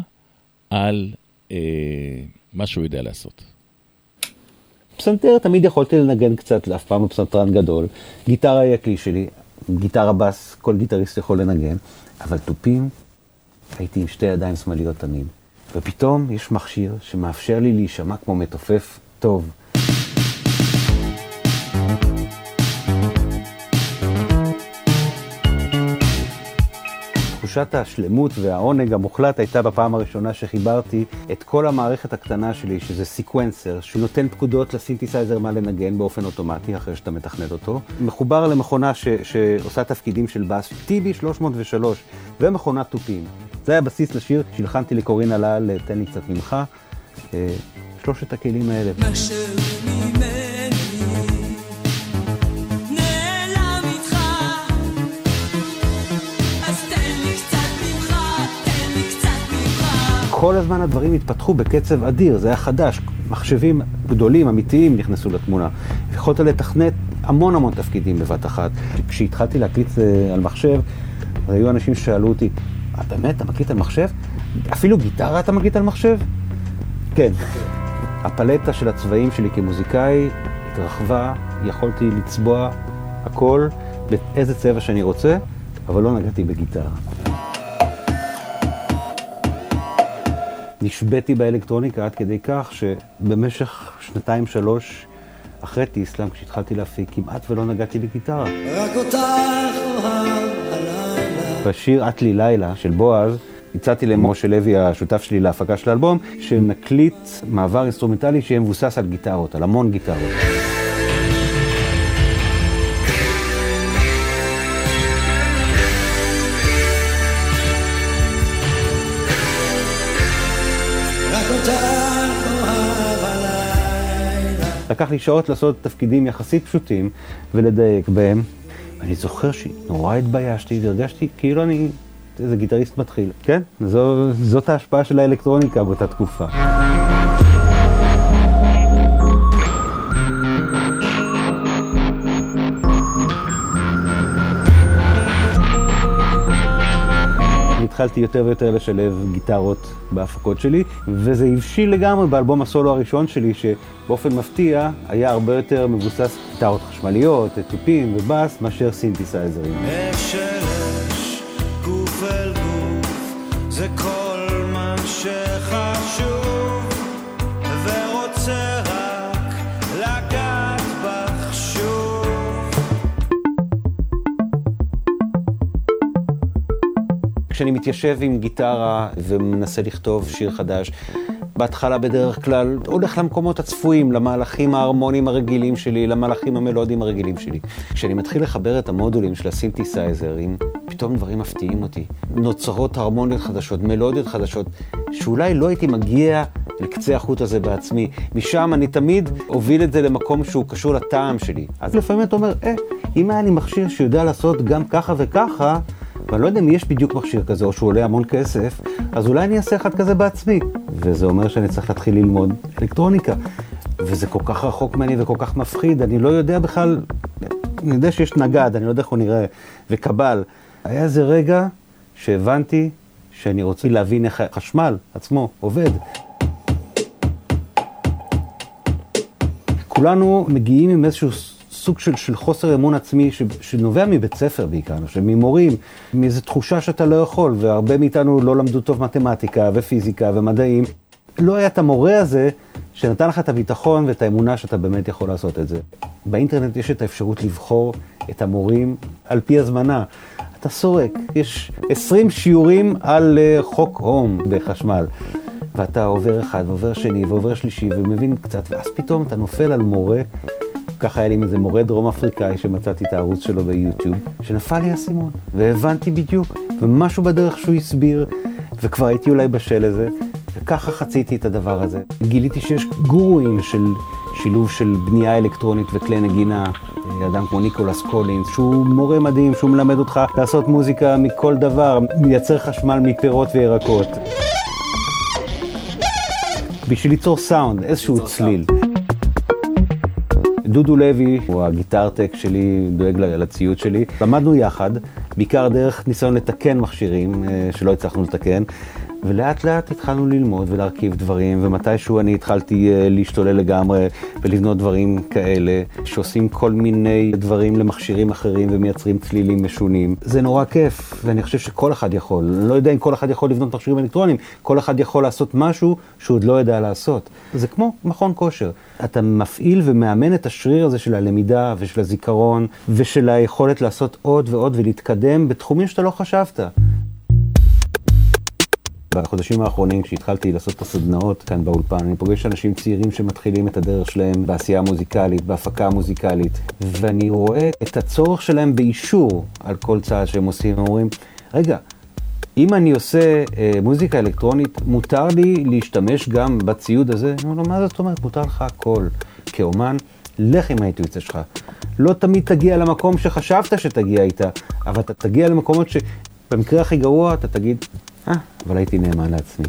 על אה, מה שהוא יודע לעשות. פסנתר תמיד יכולתי לנגן קצת, אף פעם לא פסנתרן גדול. גיטרה היא הכלי שלי, גיטרה בס, כל גיטריסט יכול לנגן, אבל תופים, הייתי עם שתי ידיים שמאליות תמיד. ופתאום יש מכשיר שמאפשר לי להישמע כמו מתופף טוב. תחושת השלמות והעונג המוחלט הייתה בפעם הראשונה שחיברתי את כל המערכת הקטנה שלי, שזה sequencer, שנותן פקודות לסינתסייזר מה לנגן באופן אוטומטי אחרי שאתה מתכנת אותו. מחובר למכונה ש, שעושה תפקידים של בס, TB 303, ומכונת תופים. זה היה בסיס לשיר שהלחנתי לקורין אלאל, תן לי קצת ממך. אה, שלושת הכלים האלה. כל הזמן הדברים התפתחו בקצב אדיר, זה היה חדש. מחשבים גדולים, אמיתיים, נכנסו לתמונה. יכולת לתכנת המון המון תפקידים בבת אחת. כשהתחלתי להקליט אה, על מחשב, היו אנשים ששאלו אותי, "אה, באמת, אתה מקליט על מחשב? אפילו גיטרה אתה מקליט על מחשב? כן. הפלטה של הצבעים שלי כמוזיקאי התרחבה, יכולתי לצבוע הכל באיזה צבע שאני רוצה, אבל לא נגעתי בגיטרה. נשביתי באלקטרוניקה עד כדי כך שבמשך שנתיים-שלוש אחרי טיסלאם, כשהתחלתי להפיק, כמעט ולא נגעתי בגיטרה. רק אותך אוהב הלילה. בשיר "את לי לילה" של בועז, הצעתי למשה לוי, השותף שלי להפקה של האלבום, שנקליט מעבר אינסטרומנטלי שיהיה מבוסס על גיטרות, על המון גיטרות. לקח לי שעות לעשות תפקידים יחסית פשוטים ולדייק בהם. אני זוכר שנורא התביישתי והרגשתי כאילו אני איזה גיטריסט מתחיל. כן, זו, זאת ההשפעה של האלקטרוניקה באותה תקופה. התחלתי יותר ויותר לשלב גיטרות בהפקות שלי, וזה הבשיל לגמרי באלבום הסולו הראשון שלי, שבאופן מפתיע היה הרבה יותר מבוסס גיטרות חשמליות, תופים ובאס, מאשר סינתסייזרים. אש אש, גוף אל גוף, זה כל מה שחשוב, כשאני מתיישב עם גיטרה ומנסה לכתוב שיר חדש, בהתחלה בדרך כלל הולך למקומות הצפויים, למהלכים ההרמוניים הרגילים שלי, למהלכים המלודיים הרגילים שלי. כשאני מתחיל לחבר את המודולים של הסינתסייזרים, פתאום דברים מפתיעים אותי. נוצרות הרמוניות חדשות, מלודיות חדשות, שאולי לא הייתי מגיע לקצה החוט הזה בעצמי. משם אני תמיד אוביל את זה למקום שהוא קשור לטעם שלי. אז לפעמים אתה אומר, אה, אם היה לי מכשיר שיודע לעשות גם ככה וככה, ואני לא יודע אם יש בדיוק מכשיר כזה או שהוא עולה המון כסף, אז אולי אני אעשה אחד כזה בעצמי. וזה אומר שאני צריך להתחיל ללמוד אלקטרוניקה. וזה כל כך רחוק ממני וכל כך מפחיד, אני לא יודע בכלל, אני יודע שיש נגד, אני לא יודע איך הוא נראה, וקבל. היה איזה רגע שהבנתי שאני רוצה להבין איך החשמל עצמו עובד. כולנו מגיעים עם איזשהו סוג של, של חוסר אמון עצמי ש, שנובע מבית ספר בעיקר, אני חושב, ממורים, מאיזו תחושה שאתה לא יכול, והרבה מאיתנו לא למדו טוב מתמטיקה ופיזיקה ומדעים. לא היה את המורה הזה שנתן לך את הביטחון ואת האמונה שאתה באמת יכול לעשות את זה. באינטרנט יש את האפשרות לבחור את המורים על פי הזמנה. אתה סורק, יש 20 שיעורים על אה, חוק הום בחשמל. ואתה עובר אחד ועובר שני ועובר שלישי ומבין קצת, ואז פתאום אתה נופל על מורה, ככה היה לי עם איזה מורה דרום אפריקאי שמצאתי את הערוץ שלו ביוטיוב, שנפל לי האסימון, והבנתי בדיוק, ומשהו בדרך שהוא הסביר, וכבר הייתי אולי בשל לזה, וככה חציתי את הדבר הזה. גיליתי שיש גורואים של שילוב של בנייה אלקטרונית וכלי נגינה. אדם כמו ניקולס קולינס, שהוא מורה מדהים, שהוא מלמד אותך לעשות מוזיקה מכל דבר, מייצר חשמל מפירות וירקות. בשביל ליצור סאונד, איזשהו צליל. דודו לוי הוא ה guitar tech שלי, דואג לציוד שלי. למדנו יחד, בעיקר דרך ניסיון לתקן מכשירים אה, שלא הצלחנו לתקן, ולאט לאט התחלנו ללמוד ולהרכיב דברים, ומתישהו אני התחלתי אה, להשתולל לגמרי ולבנות דברים כאלה, שעושים כל מיני דברים למכשירים אחרים ומייצרים צלילים משונים. זה נורא כיף, ואני חושב שכל אחד יכול. אני לא יודע אם כל אחד יכול לבנות מכשירים אלקטרוניים, כל אחד יכול לעשות משהו שהוא עוד לא יודע לעשות. זה כמו מכון כושר. אתה מפעיל ומאמן את השריר הזה של הלמידה ושל הזיכרון ושל היכולת לעשות עוד ועוד ולהתקדם בתחומים שאתה לא חשבת. בחודשים האחרונים, כשהתחלתי לעשות את הסדנאות כאן באולפן, אני פוגש אנשים צעירים שמתחילים את הדרך שלהם בעשייה מוזיקלית, בהפקה מוזיקלית, ואני רואה את הצורך שלהם באישור על כל צעד שהם עושים. הם אומרים, רגע, אם אני עושה אה, מוזיקה אלקטרונית, מותר לי להשתמש גם בציוד הזה? אני אומר לו, מה זאת אומרת? מותר לך הכל. כאומן, לך עם האינטואיציה שלך. לא תמיד תגיע למקום שחשבת שתגיע איתה, אבל אתה תגיע למקומות שבמקרה הכי גרוע אתה תגיד, אבל הייתי נאמן לעצמי.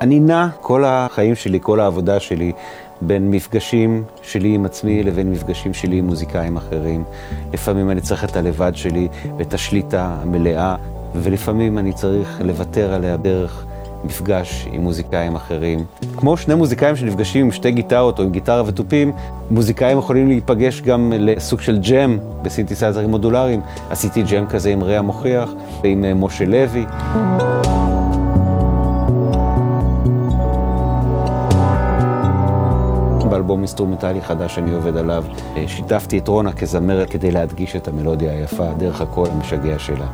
אני נע כל החיים שלי, כל העבודה שלי, בין מפגשים שלי עם עצמי לבין מפגשים שלי עם מוזיקאים אחרים. לפעמים אני צריך את הלבד שלי ואת השליטה המלאה, ולפעמים אני צריך לוותר עליה דרך מפגש עם מוזיקאים אחרים. כמו שני מוזיקאים שנפגשים עם שתי גיטרות או עם גיטרה ותופים, מוזיקאים יכולים להיפגש גם לסוג של ג'ם בסינתסייזרים מודולריים. עשיתי ג'ם כזה עם ריאה מוכיח ועם אה, משה לוי. באלבום אינסטרומנטלי חדש שאני עובד עליו, אה, שיתפתי את רונה כזמרת כדי להדגיש את המלודיה היפה דרך הקול המשגע שלה.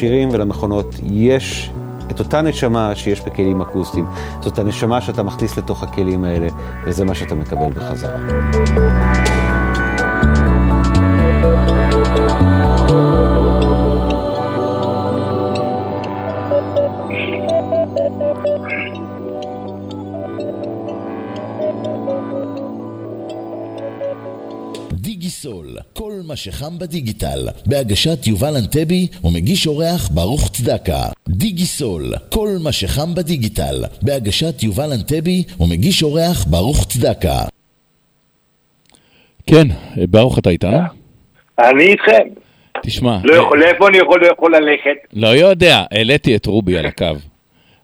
למכשירים ולמכונות יש את אותה נשמה שיש בכלים אקוסטיים. זאת הנשמה שאתה מכניס לתוך הכלים האלה, וזה מה שאתה מקבל בחזרה. דיגיסול, כל מה שחם בדיגיטל, בהגשת יובל אנטבי ומגיש אורח ברוך צדקה. דיגיסול, כל מה שחם בדיגיטל, בהגשת יובל אנטבי ומגיש אורח ברוך צדקה. כן, ברוך אתה איתנו? אני איתכם. תשמע, לא יכול, לאיפה אני יכול, לא יכול ללכת? לא יודע, העליתי את רובי על הקו.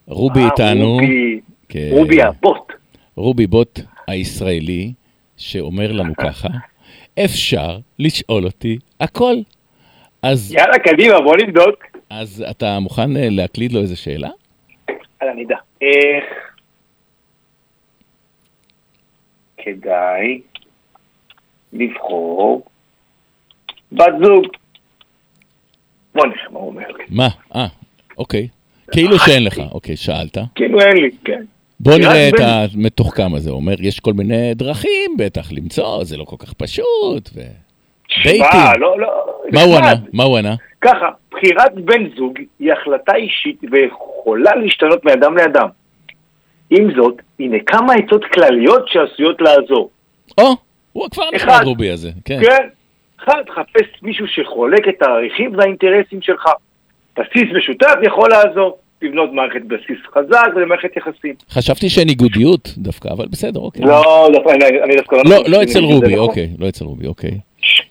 רובי אה, איתנו. רובי, כן. רובי הבוט. רובי בוט הישראלי, שאומר לנו ככה, אפשר לשאול אותי הכל. אז, יאללה, קדימה, בוא נבדוק. אז אתה מוכן אה, להקליד לו איזה שאלה? יאללה, נדע. איך כדאי לבחור בת זוג? בוא נראה מה הוא אומר לי. מה? אה, אוקיי. כאילו שאין לך, אוקיי, שאלת. כאילו אין לי, כן. בוא נראה את בין- המתוחכם הזה, אומר, יש כל מיני דרכים בטח למצוא, זה לא כל כך פשוט, ו... דייטים. מה, לא, לא. מה הוא ענה? מה הוא ענה? ככה, בחירת בן זוג היא החלטה אישית ויכולה להשתנות מאדם לאדם. עם זאת, הנה כמה עצות כלליות שעשויות לעזור. או, הוא כבר נחמד. רובי הזה, כן. כן. אחד, חפש מישהו שחולק את הערכים והאינטרסים שלך. בסיס משותף יכול לעזור. לבנות מערכת בסיס חזק ולמערכת יחסים. חשבתי שאין ניגודיות דווקא, אבל בסדר, אוקיי. לא, דווקא אני- אני דווקא לא, לא שזה אצל. רובי, אוקיי, לא אצל רובי, אוקיי.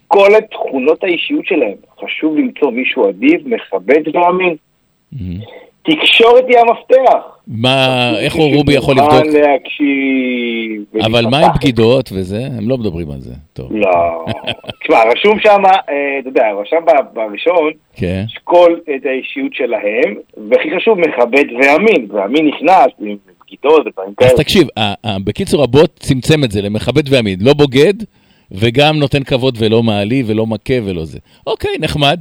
כל את תכונות האישיות שלהם. חשוב למצוא מישהו אדיב, מכבד ואמין. תקשורת היא המפתח. מה, איך הוא רובי יכול לבדוק? להקשיב. אבל מה עם. בגידות וזה? הם לא מדברים על זה. טוב. לא. תשמע, רשום שם, אה, אתה יודע, רשם בראשון, כן. לשקול את האישיות שלהם, והכי חשוב, מכבד ואמין. ואמין נכנס עם בגידות ודברים אז כאלה. תקשיב, ה- ה- בקיצור הבוט צמצם את זה למכבד ועמיד, לא בוגד, וגם נותן כבוד ולא מעליב ולא מכה ולא זה. אוקיי, נחמד.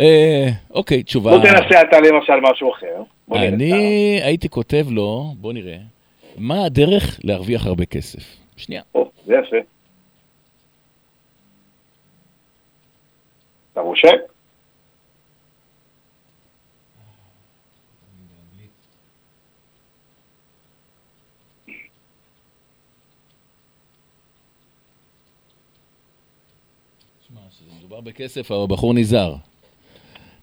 אה, אוקיי, תשובה. בוא תנסה אתה למשל משהו אחר. אני הייתי כותב לו, בוא נראה, מה הדרך להרוויח הרבה כסף? שנייה. או, זה יפה. אתה רושם? מדובר בכסף, הבחור נזהר.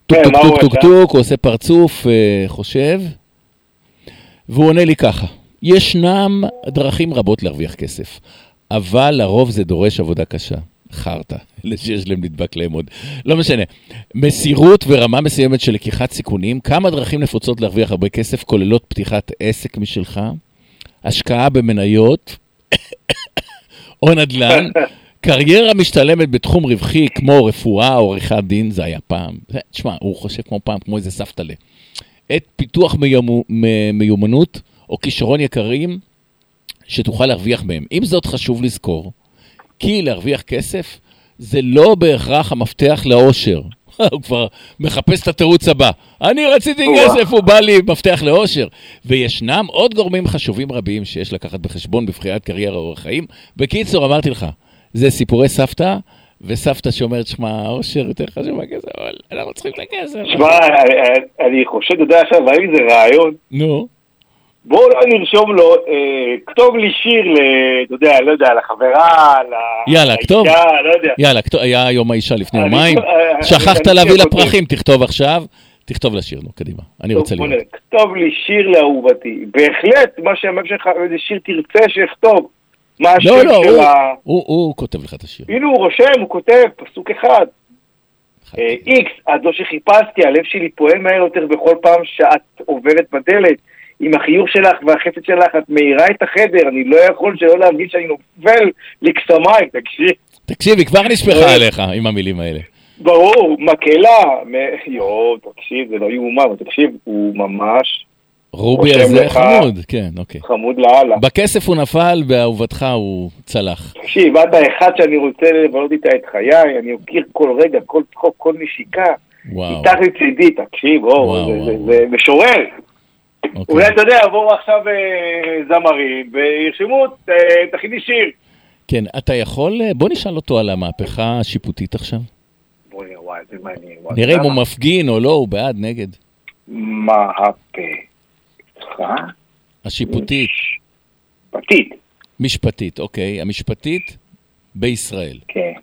טוק כן, טוק טוק טוק? טוק, הוא עושה פרצוף, אה, חושב, והוא עונה לי ככה, ישנם דרכים רבות להרוויח כסף, אבל לרוב זה דורש עבודה קשה. חרטא, אלה שיש להם נדבק להם עוד. לא משנה. מסירות ורמה מסוימת של לקיחת סיכונים, כמה דרכים נפוצות להרוויח הרבה כסף כוללות פתיחת עסק משלך, השקעה במניות או נדל"ן, קריירה משתלמת בתחום רווחי כמו רפואה או עריכת דין, זה היה פעם. תשמע, הוא חושב כמו פעם, כמו איזה סבתלה. את פיתוח מיומו- מ- מיומנות או כישרון יקרים שתוכל להרוויח מהם. עם זאת, חשוב לזכור כי להרוויח כסף זה לא בהכרח המפתח לאושר. הוא כבר מחפש את התירוץ הבא. אני רציתי. כסף, הוא בא לי מפתח לאושר. וישנם עוד גורמים חשובים רבים שיש לקחת בחשבון בבחירת קריירה או אורח חיים. בקיצור, אמרתי לך, זה סיפורי סבתא, וסבתא שאומרת, שמע, האושר יותר חשוב מהכסף, אבל אנחנו צריכים את הכסף. שמע, אני- חושב, אתה יודע עכשיו, האם זה רעיון? נו. בואו לא נרשום לו, אה, כתוב לי שיר, אתה יודע, לא יודע, לחברה, ל- יאללה, כתוב. לאישה, לא יודע. יאללה, כתוב, היה יום האישה לפני יומיים. אה, שכחת אני- להביא לה. פרחים, תכתוב עכשיו. תכתוב לשיר, נו, קדימה. אני רוצה לראות. כתוב לי שיר לאהובתי. בהחלט, מה שהמם שלך, איזה שיר תרצה שיכתוב. מה השם לא, לא, של הוא- ה... הוא- הוא כותב לך את השיר. הנה הוא רושם, הוא כותב, פסוק אחד. אה, איקס, עד לא שחיפשתי, הלב שלי פועל מהר יותר בכל פעם שאת עוברת בדלת. עם החיוך שלך והחסד שלך, את מאירה את החדר, אני לא יכול שלא להרגיש שאני נופל לקסמיים, תקשיב. תקשיב, היא כבר נשפכה עליך עם המילים האלה. ברור, מקהלה, יואו, תקשיב, זה לא יאומן, תקשיב, הוא ממש רובי הזה לך- חמוד, כן, אוקיי. חמוד לאללה. בכסף הוא נפל, באהובתך הוא צלח. תקשיב, את האחד שאני רוצה לבלות איתה את חיי, אני אוקיר כל רגע, כל צחוק, כל נשיקה. וואו. איתך לצידי, תקשיב, וואו, או, זה- זה- זה משורר. אוקיי. אולי אתה יודע, יבואו עכשיו אה, זמרים וירשמו, אה, תכיני שיר. כן, אתה יכול, אה, בוא נשאל אותו על המהפכה השיפוטית עכשיו. וואי, זה מעניין. נראה אם? הוא מפגין או לא, הוא בעד, נגד. מהפכה השיפוטית. משפטית. משפטית, אוקיי. המשפטית בישראל. כן.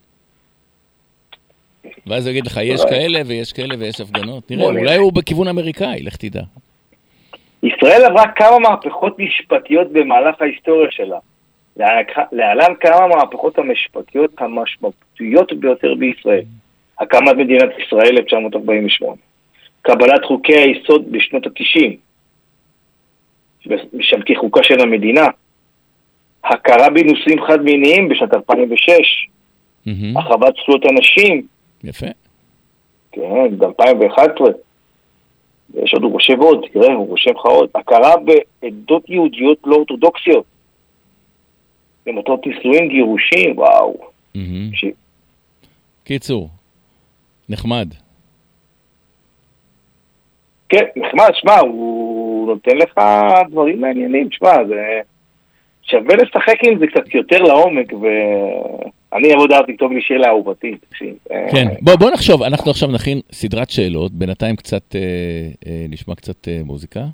ואז הוא יגיד לך, יש אולי. כאלה ויש כאלה ויש הפגנות. נראה. אולי הוא בכיוון אמריקאי, לך תדע. ישראל עברה כמה מהפכות משפטיות במהלך ההיסטוריה שלה. להלן כמה מהמהפכות המשפטיות המשמעותיות ביותר בישראל. הקמת מדינת ישראל 1948, קבלת חוקי היסוד בשנות ה-90, שם כחוקה של המדינה, הכרה בנישואים חד-מיניים בשנת 2006, מהמם. הרחבת זכויות הנשים, יפה. כן, ב-2011. ויש עוד, הוא רושם עוד, תראה, הוא רושם לך עוד. הכרה בעדות יהודיות לא אורתודוקסיות. למטרות נישואין, גירושים, וואו. מהמם. תקשיב. קיצור, נחמד. כן, נחמד, שמע, הוא נותן לך דברים מעניינים, שמע, זה... שווה לשחק עם זה קצת יותר לעומק, ואני אבוא דעת לכתוב לי שאלה אהובתי, תקשיב. כן, בוא, בוא נחשוב, אנחנו עכשיו נכין סדרת שאלות, בינתיים קצת, אה, אה, נשמע קצת אה, מוזיקה,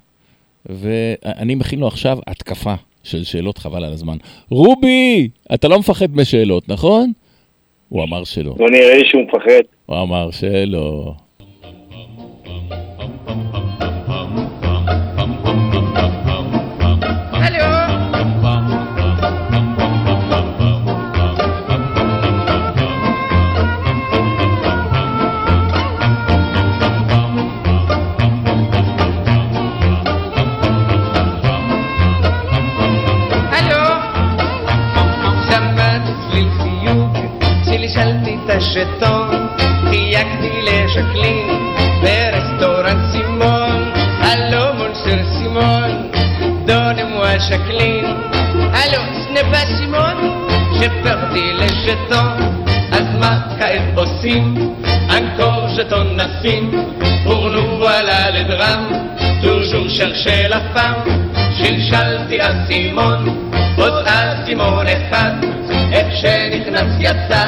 ואני מכין לו עכשיו התקפה של שאלות חבל על הזמן. רובי, אתה לא מפחד משאלות, נכון? הוא אמר שלא. לא נראה לי שהוא מפחד. הוא אמר שלא. דונמואה ז'קלין, הלו סנפה סימון, שפרתי לז'טון, אז מה כעת עושים? אנקור ז'טון נשים, les drames, toujours chercher la femme, שלשלתי אסימון, עוד אסימון אחד, איך שנכנס יצא,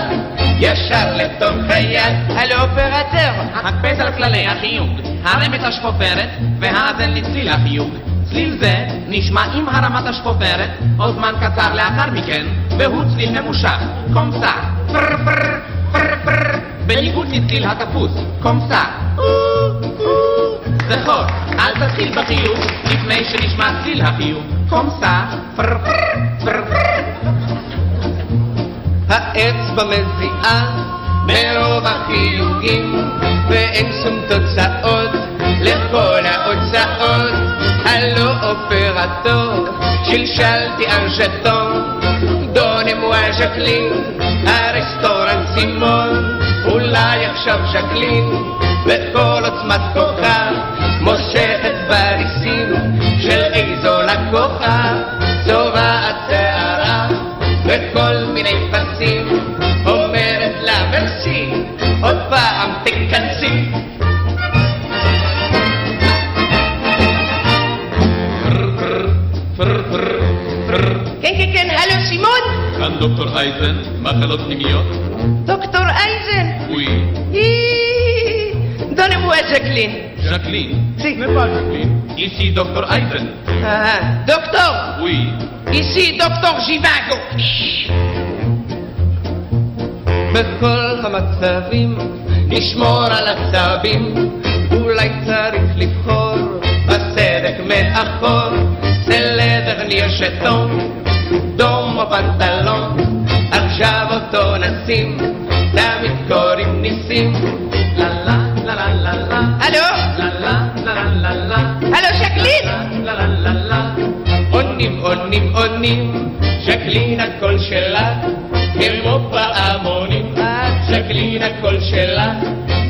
ישר לתוך היד. הלו אופרטר, הקפד על כללי החיוג, הרם את השפופרת והאזן לצליל החיוג. צליל זה נשמע עם הרמת השפופרת, או זמן קצר לאחר מכן, והוא צליל ממושך, comme ça, פר פר פר פר, בניגוד לצליל התפוס, comme ça. זכור, אל תתחיל בחיוג, לפני שנשמע צליל החיוג. comme ça, פר פר פר פר. האצבע מזיעה מרוב החיוגים ואין שום תוצאות לכל ההוצאות אופרטור שלשלתי על ז'טון. דונמואה ז'קלין הרסטורנט סימון. אולי עכשיו ז'קלין בכל עוצמת כוחה מושכת בריסים של איזו לקוחה. צובעת שערה בכל מיני דוקטור אייזן, מחלות פנימיות. דוקטור אייזן. Hi, Donnez-moi Jacqueline. Jacqueline. Si. Mais pas Jacqueline. Ici Dr. Eisen. Ah, docteur, Oui. ici דוקטור ז'יוואגו. בכל המצבים נשמור על הצבים, אולי צריך לבחור בסדק מאחור, סלדר ניר שטון, או פנטלון, עכשיו אותו נשים, תמיד קוראים ניסים. לה לה לה לה לה לה. הלו? לה לה לה לה לה. הלו, ז'קלין? לה לה לה לה. עונים, עונים, עונים, ז'קלין הקול שלך, כמו פעמונים, ז'קלין הקול שלך,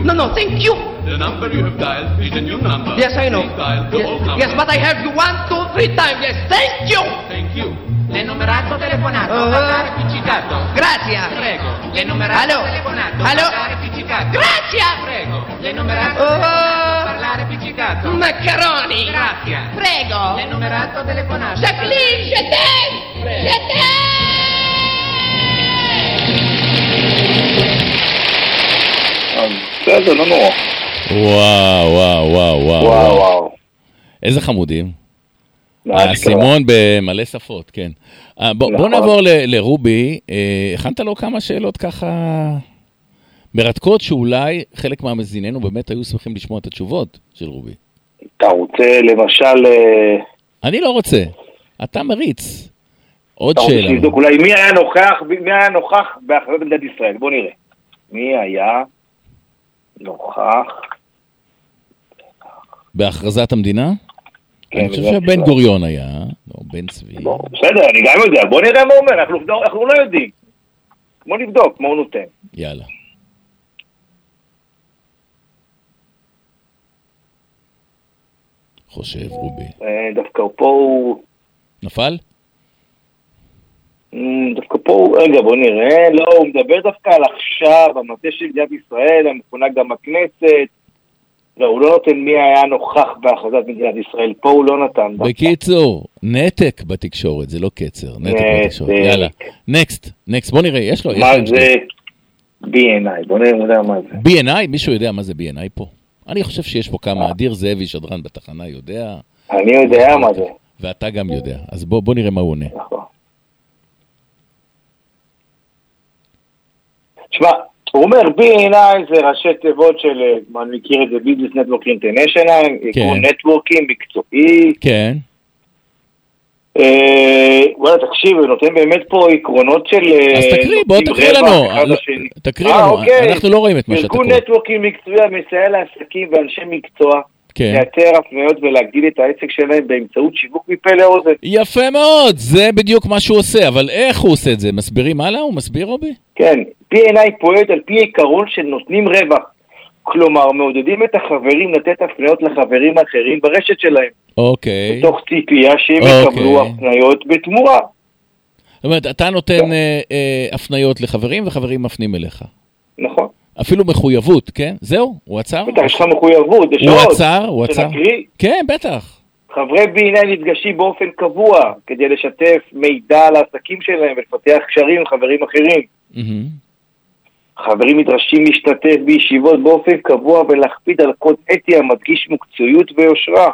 No, no, thank you. The number you have dialed is a new number. Yes, I know. Yes, yes, but I have you one, two, three times. Yes, thank you. Thank you. L'enumerato telefonato. Oh. Parlare appiccicato. Grazie. Prego. L'enumerato Allo. telefonato. Allo. Parlare appiccicato. Grazie. Prego. L'enumerato Oh. telefonato. Parlare appiccicato. Macaroni. Grazie. Prego. L'enumerato telefonato. Jacqueline, je t'aime. Je בסדר, לא נורא. וואו, וואו, וואו, וואו. וואו, וואו. איזה חמודים. האסימון במלא שפות, כן. אה, בוא, נכון. נעבור לרובי. אה, הכנת לו כמה שאלות ככה מרתקות, שאולי חלק מהמאזיננו באמת היו שמחים לשמוע את התשובות של רובי. אתה רוצה למשל, אה, אני לא רוצה. אתה מריץ. עוד אתה רוצה שאלה. לבדוק אולי מי היה נוכח, בהכרזת מדינת ישראל? בוא נראה. מי היה נוכח? בהכרזת המדינה? כן, אני חושב שבן ישראל. גוריון היה, או בן צבי. בסדר, אני גם יודע, בוא נראה מה הוא אומר, אנחנו, אנחנו לא יודעים. בוא נבדוק מה הוא נותן. יאללה. חושב, רובי. אה, דווקא פה הוא... נפל? אמ, דווקא פה. רגע, בוא נראה. לא, הוא מדבר דווקא על עכשיו, המטה של מדינת ישראל, המכונה גם הכנסת. לא, הוא לא נותן מי היה נוכח בהכרזת מדינת ישראל. פה הוא לא נתן. בקיצור, נתק בתקשורת, זה לא קצר, נתק. בתקשורת. יאללה, נקסט, נקסט, בוא נראה, יש לו, מה. זה B&I? בוא נראה מה זה. B&I, מישהו יודע מה זה B&I פה? אני חושב שיש פה כמה, אדיר זאבי, שדרן בתחנה, יודע, אני יודע מה זה. ואתה גם יודע. אז בוא בוא נראה מה הוא עונה. תשמע, הוא אומר BNI זה ראשי תיבות של, אה, אני מכיר את זה, Business Network International, ארגון networking מקצועי. כן. אה, וואלה, תקשיב, הוא נותן באמת פה עקרונות של... אה, אז תקריא, בוא תקריא לנו. תקריא לנו, אוקיי. אנחנו לא רואים את מה שאתה ארגון קורא. networking מקצועי המסייע לעסקים ואנשי מקצוע. כן. לייצר הפניות ולהגדיל את העסק שלהם באמצעות שיווק מפה לאוזן. יפה מאוד, זה בדיוק מה שהוא עושה, אבל איך הוא עושה את זה? מסבירים הלאה? הוא מסביר, רובי? כן, P&I פועלת על פי עיקרון של נותנים רווח. כלומר, מעודדים את החברים לתת הפניות לחברים האחרים ברשת שלהם, אוקיי. מתוך ציפייה שהם אוקיי. יקבלו הפניות בתמורה. זאת אומרת, אתה נותן אה, אה, הפניות לחברים וחברים מפנים אליך. נכון. אפילו מחויבות, כן? זהו, הוא עצר? בטח, יש לך מחויבות, יש הוא עוד. עצר, הוא עצר. שנקריא? כן, בטח. חברי B&I נפגשים באופן קבוע כדי לשתף מידע על העסקים שלהם ולפתח קשרים עם חברים אחרים. מהמם. חברים נדרשים להשתתף בישיבות באופן קבוע ולהקפיד על קוד אתי המדגיש מקצועיות ויושרה.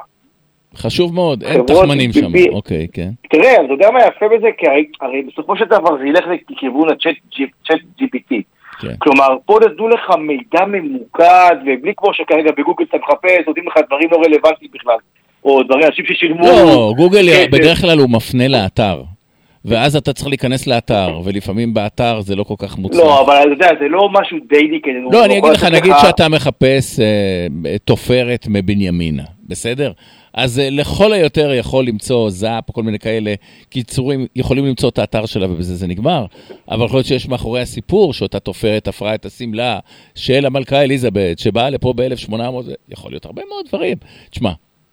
חשוב מאוד, אין תחמנים שם. אוקיי, כן. תראה, אתה יודע מה יפה בזה? כי הרי, בסופו של דבר זה ילך לכיוון הצ'אט GPT. כן. כלומר, פה נתנו לך מידע ממוקד, ובלי כמו שכרגע בגוגל אתה מחפש, נותנים לך דברים לא רלוונטיים בכלל. או דברים, אנשים ששילמו... לא, גוגל כסף. בדרך כלל הוא מפנה לאתר. ואז אתה צריך להיכנס לאתר, ולפעמים באתר זה לא כל כך מוצלח. לא, אבל אתה יודע, זה לא משהו דיילי כזה. לא, אני אגיד לך, נגיד שאתה מחפש אה, תופרת מבנימינה, בסדר? אז אה, לכל היותר יכול למצוא זאפ כל מיני כאלה קיצורים, יכולים למצוא את האתר שלה ובזה זה נגמר, אבל יכול להיות שיש מאחורי הסיפור שאותה תופרת תפרה את השמלה של המלכה אליזבת, שבאה לפה ב-1800, יכול להיות הרבה מאוד דברים. תשמע,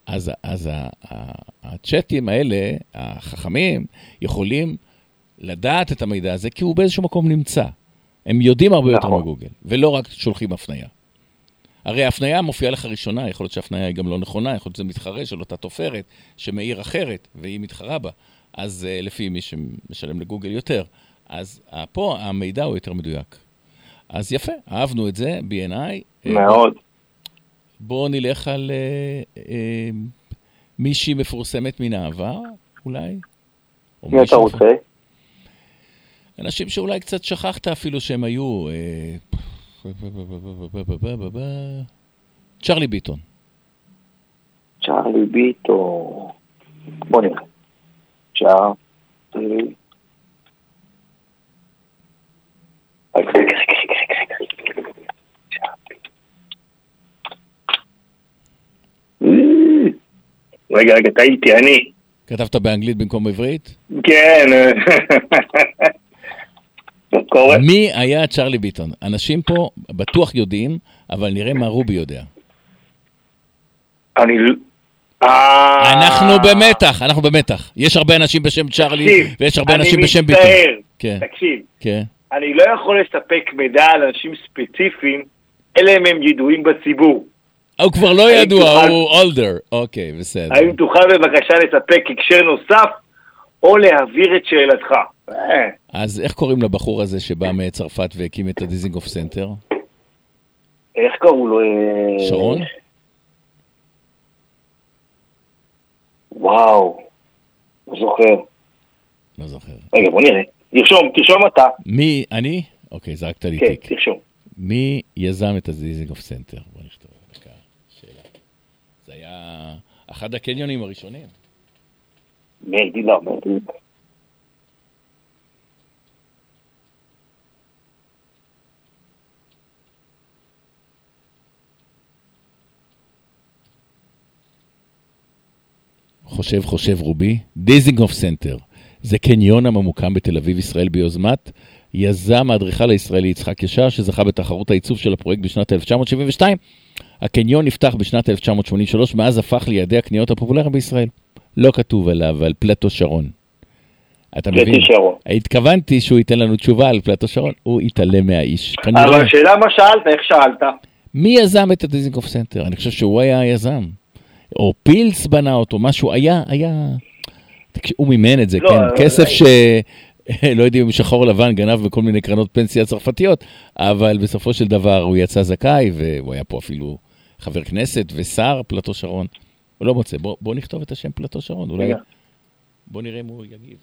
אז, אז הצ'אטים האלה, החכמים, יכולים לדעת את המידע הזה, כי הוא באיזשהו מקום נמצא. הם יודעים הרבה יותר נכון. מגוגל, ולא רק שולחים הפנייה. הרי ההפניה מופיעה לך ראשונה, יכול להיות שההפניה היא גם לא נכונה, יכול להיות שזה מתחרה של אותה תופרת שמעיר אחרת, והיא מתחרה בה, אז uh, לפי מי שמשלם לגוגל יותר. אז uh, פה המידע הוא יותר מדויק. אז יפה, אהבנו את זה, B&I. אה, מאוד. בואו נלך על uh, uh, מישהי מפורסמת מן העבר, אולי? או מי אתה רוצה? אנשים שאולי קצת שכחת אפילו שהם היו. אה, צ'רלי ביטון. צ'ארלי ביטו... בוא נראה. רגע, רגע, רגע. צ'ארלי. רגע, רגע, טעיתי, אני. כתבת באנגלית במקום עברית? כן. מי היה צ'רלי ביטון? אנשים פה בטוח יודעים, אבל נראה מה רובי יודע. אני... אה, אנחנו במתח, אנחנו במתח. יש הרבה אנשים בשם צ'רלי, ויש הרבה אני אנשים בשם ביטון. מצטער. כן, תקשיב, כן. אני לא יכול לספק מידע על אנשים ספציפיים, אלא אם הם ידועים בציבור. הוא כבר לא ידוע, תוכל- הוא older. אוקיי, בסדר. האם תוכל בבקשה לספק הקשר נוסף, או להעביר את שאלתך? אה, אז איך קוראים לבחור הזה שבא מצרפת והקים את הדיזינגוף סנטר? איך קראו לו? אה, שרון? וואו, לא זוכר. לא זוכר. רגע, בוא נראה. תרשום, תרשום אתה. מי, אני? אוקיי, זרקת לי כן, תיק. תרשום. מי יזם את הדיזינגוף סנטר? בוא נכתוב היה אחד הקניונים הראשונים. מרדי לא, מרדי. חושב חושב רובי, דיזינגוף סנטר. זה קניון הממוקם בתל אביב, ישראל, ביוזמת יזם האדריכל הישראלי יצחק ישר, שזכה בתחרות העיצוב של הפרויקט בשנת 1972. הקניון נפתח בשנת 1983, מאז הפך ליעדי הקניות הפופולריים בישראל. לא כתוב עליו, על פלטו שרון. אתה פלטו מבין? שרון. התכוונתי שהוא ייתן לנו תשובה על פלטו שרון, הוא התעלם מהאיש. אבל השאלה מה שאלת, איך שאלת? מי יזם את הדיזינגוף סנטר? אני חושב שהוא היה היזם. או פילס בנה אותו, משהו, היה, היה... הוא מימן את זה, לא, כן. לא, כסף לא. ש... לא יודעים אם שחור לבן גנב בכל מיני קרנות פנסיה צרפתיות, אבל בסופו של דבר הוא יצא זכאי, והוא היה פה אפילו חבר כנסת ושר, פלטו שרון. הוא לא מוצא, בוא, בוא נכתוב את השם פלטו שרון, אולי... בוא נראה אם הוא יגיב.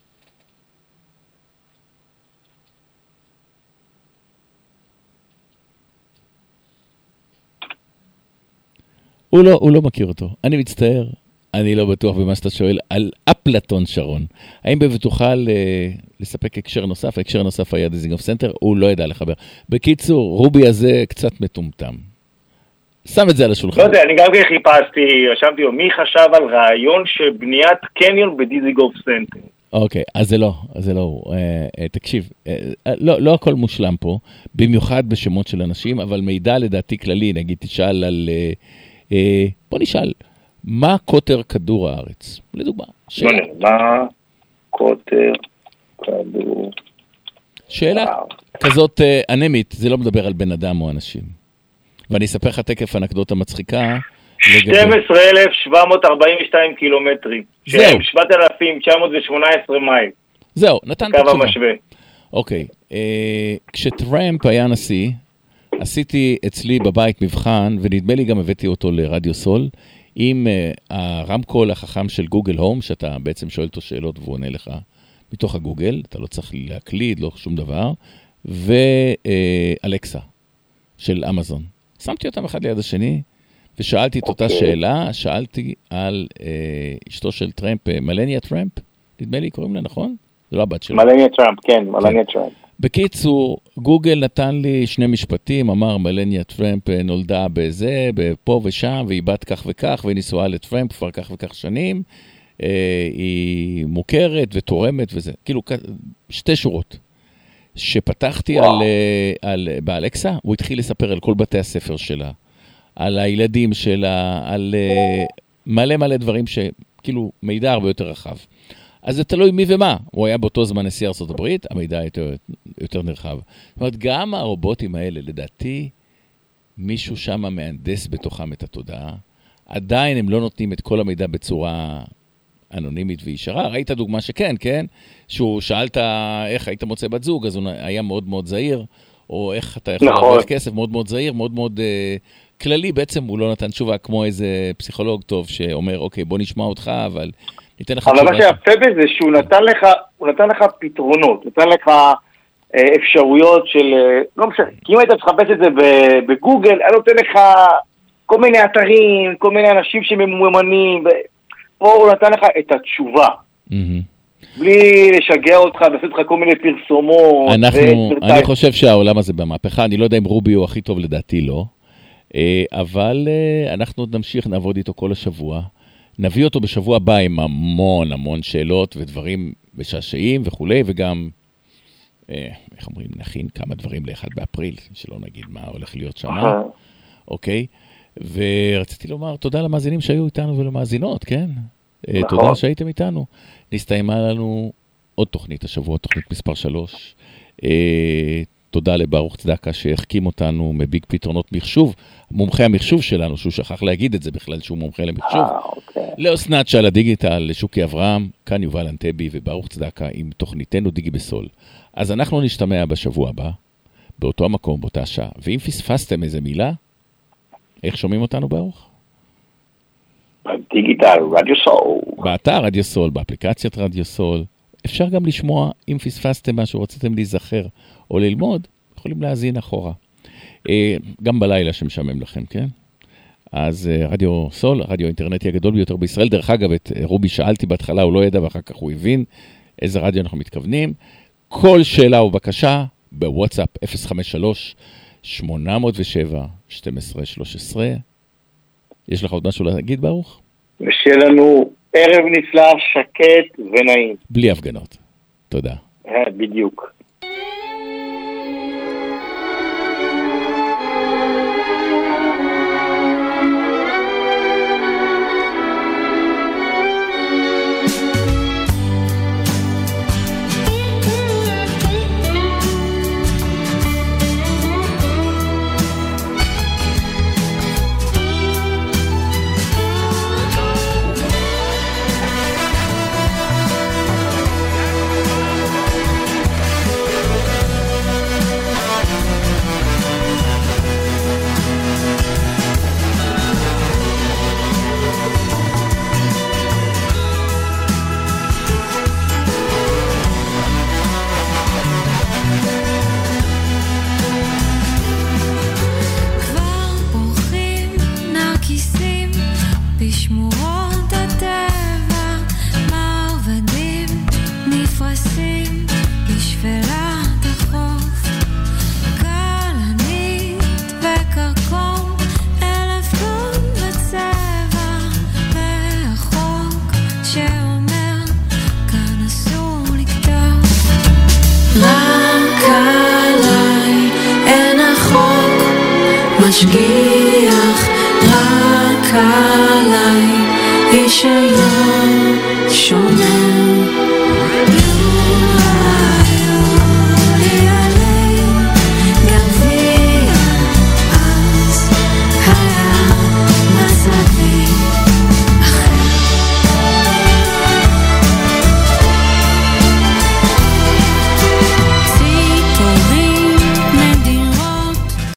הוא לא, הוא לא מכיר אותו. אני מצטער, אני לא בטוח במה שאתה שואל על פלטו שרון. האם תוכל אה, לספק הקשר נוסף? ההקשר נוסף היה דיזינגוף סנטר, הוא לא ידע לחבר. בקיצור, רובי הזה קצת מטומטם. שם את זה על השולחן. לא יודע, אני גם כן חיפשתי, רשמתי לו, מי חשב על רעיון של בניית קניון בדיזינגוף סנטר? אוקיי, אז זה לא, אז זה לא הוא. אה, אה, תקשיב, אה, אה, לא, לא הכל מושלם פה, במיוחד בשמות של אנשים, אבל מידע לדעתי כללי, נגיד תשאל על... אה, אה, בוא נשאל, מה קוטר כדור הארץ? לדוגמה. שאלה. נראה, מה קוטר כדור? שאלה, כזאת אנמית, זה לא מדבר על בן אדם או אנשים. ואני אספר לך תכף אנקדוטה מצחיקה. לגבי- 12,742 קילומטרים. זהו. שהם 7,918 מייל. זהו, נתן את קו התשובה. המשווה. אוקיי, אה, כשטראמפ היה נשיא, עשיתי אצלי בבית מבחן, ונדמה לי גם הבאתי אותו לרדיו סול, עם אה, הרמקול החכם של גוגל הום, שאתה בעצם שואל אותו שאלות והוא עונה לך מתוך הגוגל, אתה לא צריך להקליד, לא שום דבר, ואלקסה של אמזון. שמתי אותם אחד ליד השני, ושאלתי את אותה אוקיי. שאלה, שאלתי על אה, אשתו של טראמפ, אה, מלניה טראמפ, נדמה לי קוראים לה, נכון? זה לא הבת שלו. מלניה טראמפ, כן, מלניה טראמפ. בקיצור, גוגל נתן לי שני משפטים, אמר מלניה טראמפ אה, נולדה בזה, פה ושם, והיא בת כך וכך, והיא נשואה לטראמפ כבר כך וכך שנים. אה, היא מוכרת ותורמת וזה, כאילו שתי שורות. שפתחתי על, אה, על, באלקסה, הוא התחיל לספר על כל בתי הספר שלה, על הילדים שלה, על אה, מלא מלא דברים שכאילו מידע הרבה יותר רחב. אז זה תלוי מי ומה. הוא היה באותו זמן נשיא הברית, המידע יותר, יותר נרחב. זאת אומרת, גם הרובוטים האלה, לדעתי, מישהו שם מהנדס בתוכם את התודעה. עדיין הם לא נותנים את כל המידע בצורה אנונימית וישרה. ראית דוגמה שכן, כן? שהוא שאלת איך היית מוצא בת זוג, אז הוא היה מאוד מאוד זהיר, או איך אתה יכול נכון. להרוויח כסף, מאוד מאוד זהיר, מאוד מאוד אה, כללי. בעצם הוא לא נתן תשובה כמו איזה פסיכולוג טוב שאומר, אוקיי, בוא נשמע אותך, אבל ניתן לך אבל תשובה. מה שיפה בזה שהוא נתן לך, הוא נתן לך פתרונות, נתן לך אה, אפשרויות של, אה, לא משנה, כי אם היית מחפש את זה בגוגל, היה נותן לך כל מיני אתרים, כל מיני אנשים שממומנים, פה הוא נתן לך את התשובה. בלי לשגע אותך ולעשות לך כל מיני פרסומות. אנחנו, וסרטיים. אני חושב שהעולם הזה במהפכה, אני לא יודע אם רובי הוא הכי טוב, לדעתי לא, אה, אבל אה, אנחנו עוד נמשיך, נעבוד איתו כל השבוע. נביא אותו בשבוע הבא עם המון המון שאלות ודברים משעשעים וכולי, וגם, אה, איך אומרים, נכין כמה דברים ל-1 באפריל, שלא נגיד מה הולך להיות שם. אוקיי? ורציתי לומר תודה למאזינים שהיו איתנו ולמאזינות, כן? אה, נכון. תודה שהייתם איתנו. נסתיימה לנו עוד תוכנית השבוע, תוכנית מספר 3. אה, תודה לברוך צדקה שהחכים אותנו מביג פתרונות מחשוב, מומחה המחשוב שלנו, שהוא שכח להגיד את זה בכלל, שהוא מומחה למחשוב. אה, אוקיי. לאסנת שעל הדיגיטל, לשוקי אברהם, כאן יובל אנטבי וברוך צדקה עם תוכניתנו דיגי בסול. אז אנחנו נשתמע בשבוע הבא, באותו המקום, באותה שעה. ואם פספסתם איזה מילה, איך שומעים אותנו ברוך? דיגיטל, רדיו סול. באתר רדיו סול, באפליקציית רדיו סול. אפשר גם לשמוע, אם פספסתם משהו, רציתם להיזכר או ללמוד, יכולים להאזין אחורה. אה, גם בלילה שמשעמם לכם, כן? אז אה, רדיו סול, הרדיו האינטרנטי הגדול ביותר בישראל. דרך אגב, את אה, רובי שאלתי בהתחלה, הוא לא ידע ואחר כך הוא הבין איזה רדיו אנחנו מתכוונים. כל שאלה או בקשה בוואטסאפ 053-807-1213. יש לך עוד משהו להגיד, ברוך? ושיהיה לנו ערב נפלא, שקט ונעים. בלי הפגנות. תודה. אה, בדיוק. תשגיח רק עליי, איש היה